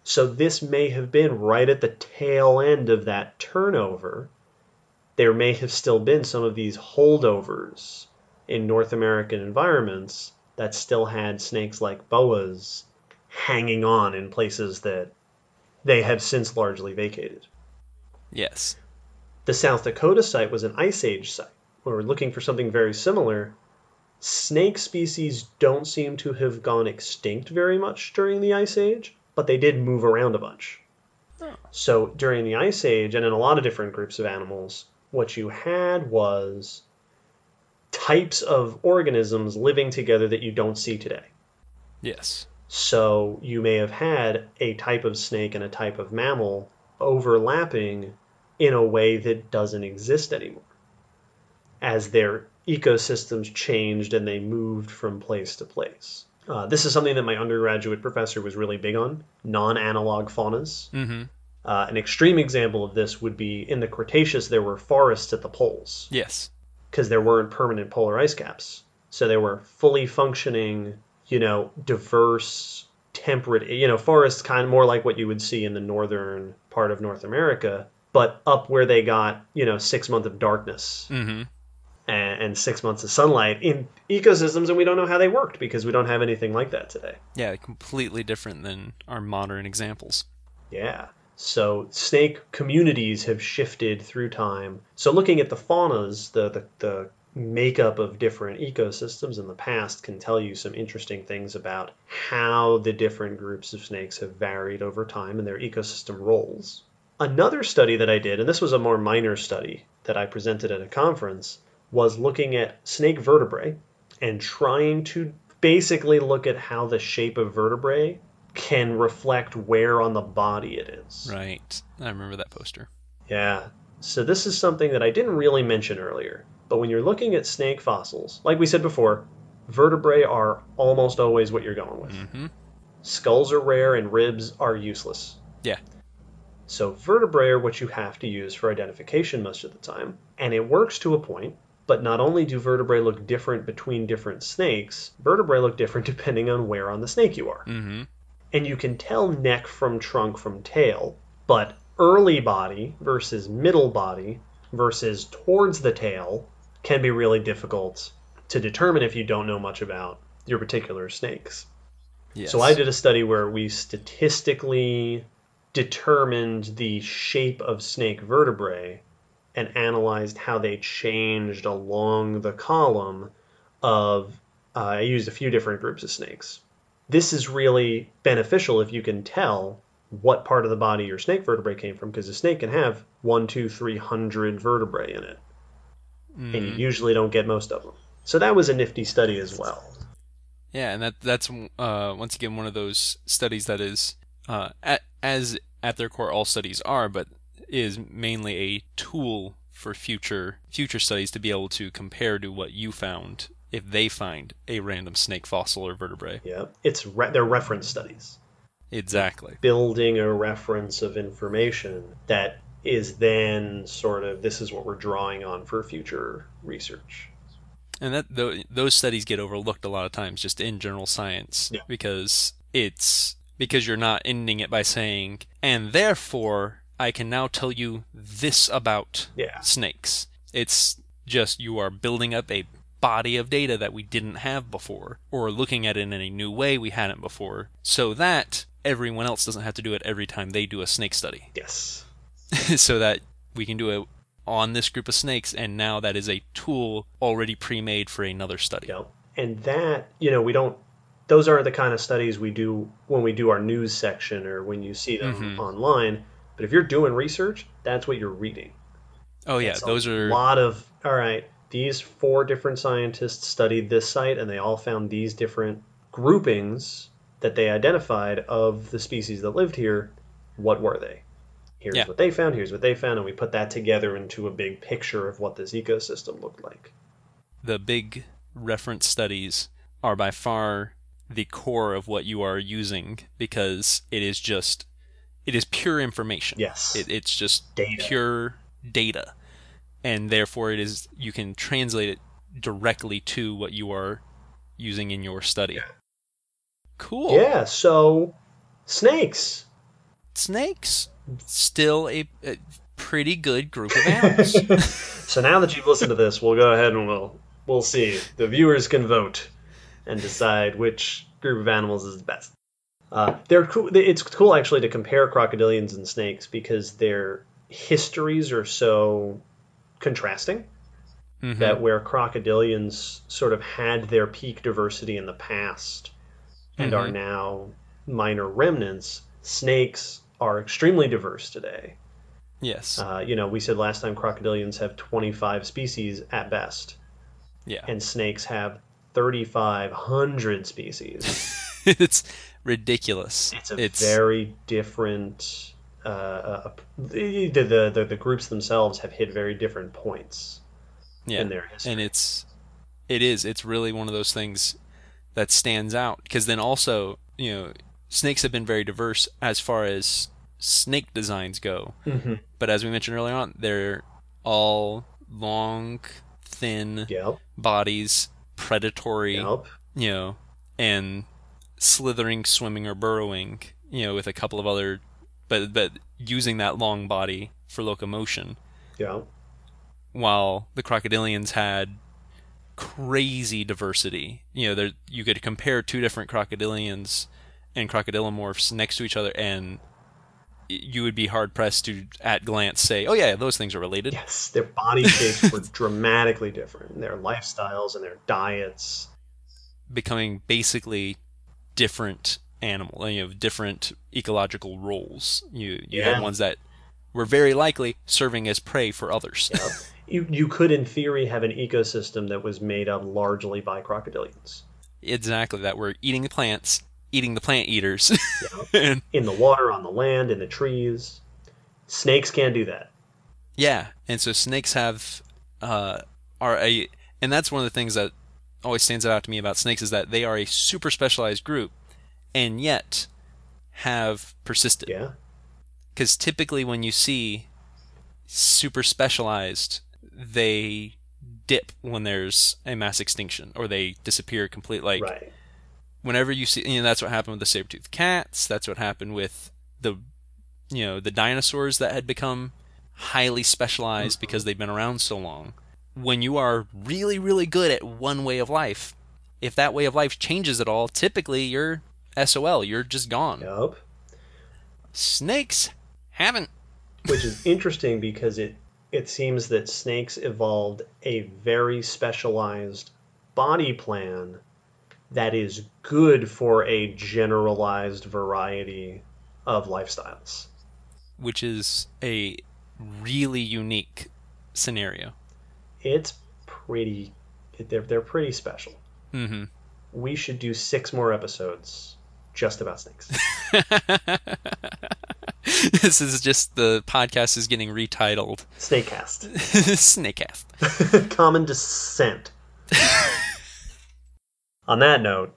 S2: So this may have been right at the tail end of that turnover. There may have still been some of these holdovers in North American environments that still had snakes like boas hanging on in places that they have since largely vacated.
S3: yes
S2: The South Dakota site was an Ice Age site. We were looking for something very similar. Snake species don't seem to have gone extinct very much during the Ice Age, but they did move around a bunch.
S3: Oh.
S2: So during the Ice Age, and in a lot of different groups of animals, what you had was types of organisms living together that you don't see today.
S3: yes
S2: So you may have had a type of snake and a type of mammal overlapping in a way that doesn't exist anymore as their ecosystems changed and they moved from place to place. Uh, this is something that my undergraduate professor was really big on non analog faunas.
S3: mm-hmm
S2: Uh, an extreme example of this would be in the Cretaceous, there were forests at the poles
S3: yes
S2: because there weren't permanent polar ice caps. So they were fully functioning, you know, diverse, temperate, you know, forests kind of more like what you would see in the northern part of North America, but up where they got, you know, six months of darkness
S3: mm-hmm
S2: and, and six months of sunlight in ecosystems, and we don't know how they worked because we don't have anything like that today.
S3: Yeah, completely different than our modern examples.
S2: Yeah. So snake communities have shifted through time. So looking at the faunas, the, the, the makeup of different ecosystems in the past can tell you some interesting things about how the different groups of snakes have varied over time and their ecosystem roles. Another study that I did, and this was a more minor study that I presented at a conference, was looking at snake vertebrae and trying to basically look at how the shape of vertebrae can reflect where on the body it is.
S3: Right. I remember that poster.
S2: Yeah. So this is something that I didn't really mention earlier. But when you're looking at snake fossils, like we said before, vertebrae are almost always what you're going with.
S3: Mm-hmm.
S2: Skulls are rare and ribs are useless.
S3: Yeah.
S2: So vertebrae are what you have to use for identification most of the time. And it works to a point, but not only do vertebrae look different between different snakes, vertebrae look different depending on where on the snake you are.
S3: Mm-hmm.
S2: And you can tell neck from trunk from tail, but early body versus middle body versus towards the tail can be really difficult to determine if you don't know much about your particular snakes.
S3: Yes.
S2: So I did a study where we statistically determined the shape of snake vertebrae and analyzed how they changed along the column of uh, I used a few different groups of snakes. This is really beneficial if you can tell what part of the body your snake vertebrae came from because a snake can have one, two, three hundred vertebrae in it,
S3: Mm.
S2: and you usually don't get most of them. So that was a nifty study as well.
S3: Yeah, and that that's uh, once again one of those studies that is uh, at, as at their core all studies are, but is mainly a tool for future future studies to be able to compare to what you found if they find a random snake fossil or vertebrae.
S2: Yeah, it's re- they're reference studies.
S3: Exactly.
S2: building a reference of information that is then sort of this is what we're drawing on for future research.
S3: And that th- those studies get overlooked a lot of times just in general science
S2: Yeah.
S3: because it's because you're not ending it by saying and therefore I can now tell you this about
S2: Yeah.
S3: snakes. It's just you are building up a body of data that we didn't have before or looking at it in a new way we hadn't before so that everyone else doesn't have to do it every time they do a snake study
S2: Yes.
S3: so that we can do it on this group of snakes and now that is a tool already pre-made for another study
S2: Yep. And that, you know, we don't those aren't the kind of studies we do when we do our news section or when you see them
S3: Mhm.
S2: online. But if you're doing research, that's what you're reading.
S3: oh yeah
S2: a
S3: those are a
S2: lot of all right. These four different scientists studied this site, and they all found these different groupings that they identified of the species that lived here. What were they? Here's
S3: Yeah.
S2: what they found. Here's what they found, and we put that together into a big picture of what this ecosystem looked like.
S3: the big reference studies are by far the core of what you are using because it is just it is pure information
S2: Yes.
S3: it, it's just
S2: Data.
S3: pure data and therefore it is you can translate it directly to what you are using in your study cool
S2: Yeah. So snakes.
S3: snakes still a, a pretty good group of animals
S2: So now that you've listened to this, we'll go ahead and we'll we'll see. The viewers can vote and decide which group of animals is the best. Uh, they're cool. It's cool actually to compare crocodilians and snakes because their histories are so contrasting.
S3: Mhm.
S2: That where crocodilians sort of had their peak diversity in the past and are
S3: Mhm.
S2: now minor remnants, snakes are extremely diverse today.
S3: yes
S2: Uh, you know, we said last time crocodilians have 25 species at best,
S3: yeah
S2: and snakes have 3,500 species.
S3: it's ridiculous
S2: It's a very different. Uh, uh, the, the, the, the groups themselves have hit very different points
S3: yeah
S2: in their history.
S3: and it's it is it's really one of those things that stands out because then also you know snakes have been very diverse as far as snake designs go
S2: Mhm.
S3: but as we mentioned earlier on they're all long thin
S2: Yep.
S3: bodies predatory
S2: Yep.
S3: you know and slithering swimming or burrowing you know with a couple of other but but using that long body for locomotion
S2: Yeah.
S3: while the crocodilians had crazy diversity. You know, there you could compare two different crocodilians and crocodilomorphs next to each other, and you would be hard pressed to, at glance, say, "Oh yeah, those things are related."
S2: Yes, their body shapes were dramatically different. Their lifestyles and their diets.
S3: Becoming basically different animal, you know, different ecological roles. You you
S2: Yeah.
S3: had ones that were very likely serving as prey for others.
S2: Yep. you you could, in theory, have an ecosystem that was made up largely by crocodilians.
S3: exactly, that were eating the plants, eating the plant eaters.
S2: Yep.
S3: and
S2: In the water, on the land, in the trees. Snakes can't do that.
S3: Yeah, and so snakes have uh, are a, and that's one of the things that always stands out to me about snakes is that they are a super specialized group, and yet have persisted.
S2: Yeah.
S3: Because typically, when you see super specialized, they dip when there's a mass extinction, or they disappear completely. Like
S2: right.
S3: whenever you see, you know, that's what happened with the saber-toothed cats. That's what happened with the, you know, the dinosaurs that had become highly specialized
S2: Mhm.
S3: because they've been around so long. When you are really, really good at one way of life, if that way of life changes at all, typically you're SOL. You're just gone.
S2: Yup.
S3: Snakes haven't.
S2: Which is interesting because it it seems that snakes evolved a very specialized body plan that is good for a generalized variety of lifestyles.
S3: which is a really unique scenario.
S2: It's pretty they're they're pretty special.
S3: hmm
S2: We should do 6 more episodes just about snakes.
S3: this is just the podcast is getting retitled
S2: Snakecast.
S3: Snakecast.
S2: Common descent. On that note,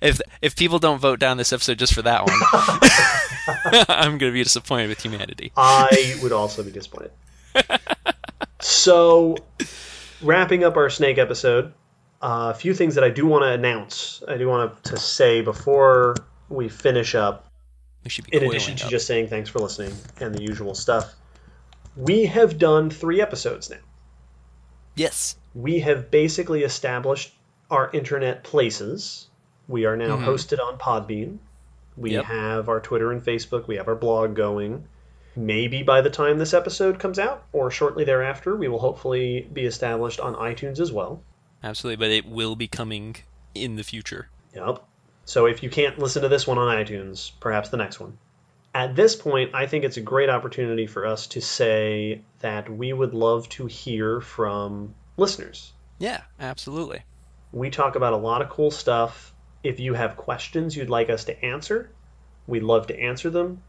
S3: If if people don't vote down this episode just for that one, I'm gonna be disappointed with humanity.
S2: I would also be disappointed. so, wrapping up our snake episode, a few things that I do want to announce. I do want to say before we finish up.
S3: We should be
S2: In addition to
S3: up.
S2: just saying thanks for listening and the usual stuff, we have done three episodes now.
S3: yes,
S2: We have basically established our internet places. We are now
S3: Mhm.
S2: hosted on Podbean. We
S3: Yep.
S2: have our Twitter and Facebook. We have our blog going. Maybe by the time this episode comes out, or shortly thereafter, we will hopefully be established on iTunes as well.
S3: Absolutely, but it will be coming in the future.
S2: Yep. So if you can't listen to this one on iTunes, perhaps the next one. At this point, I think it's a great opportunity for us to say that we would love to hear from listeners.
S3: Yeah, absolutely.
S2: We talk about a lot of cool stuff. If you have questions you'd like us to answer, we'd love to answer them.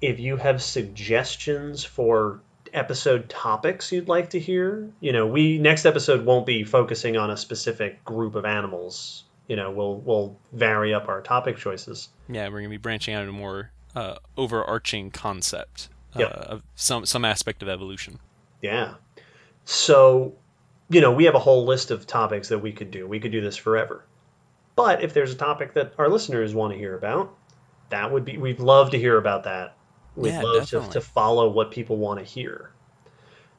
S2: If you have suggestions for episode topics you'd like to hear, you know, we next episode won't be focusing on a specific group of animals. You know, we'll we'll vary up our topic choices.
S3: Yeah, we're gonna be branching out into a more uh, overarching concept uh,
S2: Yep.
S3: of some some aspect of evolution.
S2: Yeah. So, you know, we have a whole list of topics that we could do. We could do this forever. But if there's a topic that our listeners want to hear about, that would be we'd love to hear about that. We'd
S3: Yeah,
S2: love to, to follow what people want to hear.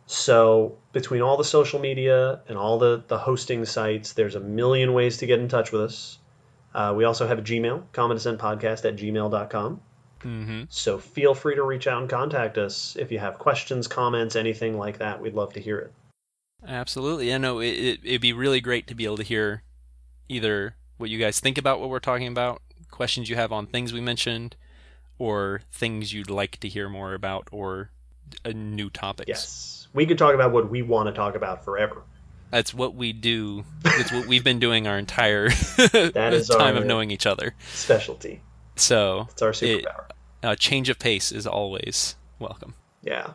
S2: So between all the social media and all the, the hosting sites, there's a million ways to get in touch with us. Uh, we also have a Gmail, common descent podcast at gmail.com.
S3: Mm-hmm.
S2: So feel free to reach out and contact us if you have questions, comments, anything like that. We'd love to hear it.
S3: Absolutely. I know it, it, it'd be really great to be able to hear either what you guys think about what we're talking about, questions you have on things we mentioned, or things you'd like to hear more about, or uh, new topics.
S2: Yes. We could talk about what we want to talk about forever.
S3: That's what we do. It's what we've been doing our entire
S2: is
S3: time of knowing each other.
S2: Specialty.
S3: So
S2: It's our
S3: It-
S2: superpower.
S3: a change of pace is always welcome.
S2: yeah.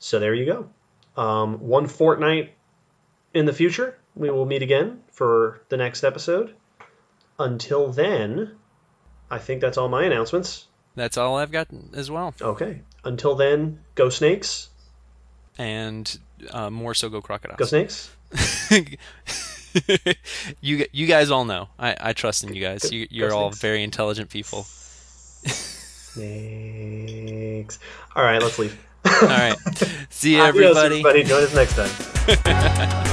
S2: So there you go. Um, one fortnight in the future, we will meet again for the next episode. Until then, I think that's all my announcements.
S3: That's all I've got as well.
S2: Okay. Until then, go snakes.
S3: And uh, more so go crocodiles.
S2: Go snakes.
S3: you you guys all know. I, I trust in you guys. You, you're all very intelligent people.
S2: Snakes. All right, let's leave.
S3: All right. See you,
S2: Adios,
S3: everybody.
S2: everybody. Join us next time.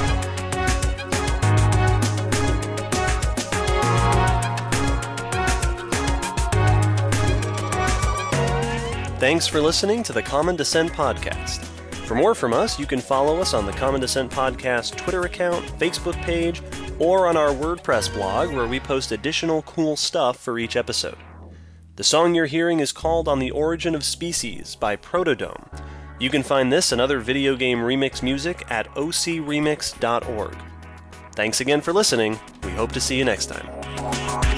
S2: Thanks for listening to the Common Descent Podcast. For more from us, you can follow us on the Common Descent Podcast Twitter account, Facebook page, or on our WordPress blog where we post additional cool stuff for each episode. The song you're hearing is called On the Origin of Species by Protodome. You can find this and other video game remix music at ocremix.org. Thanks again for listening. We hope to see you next time.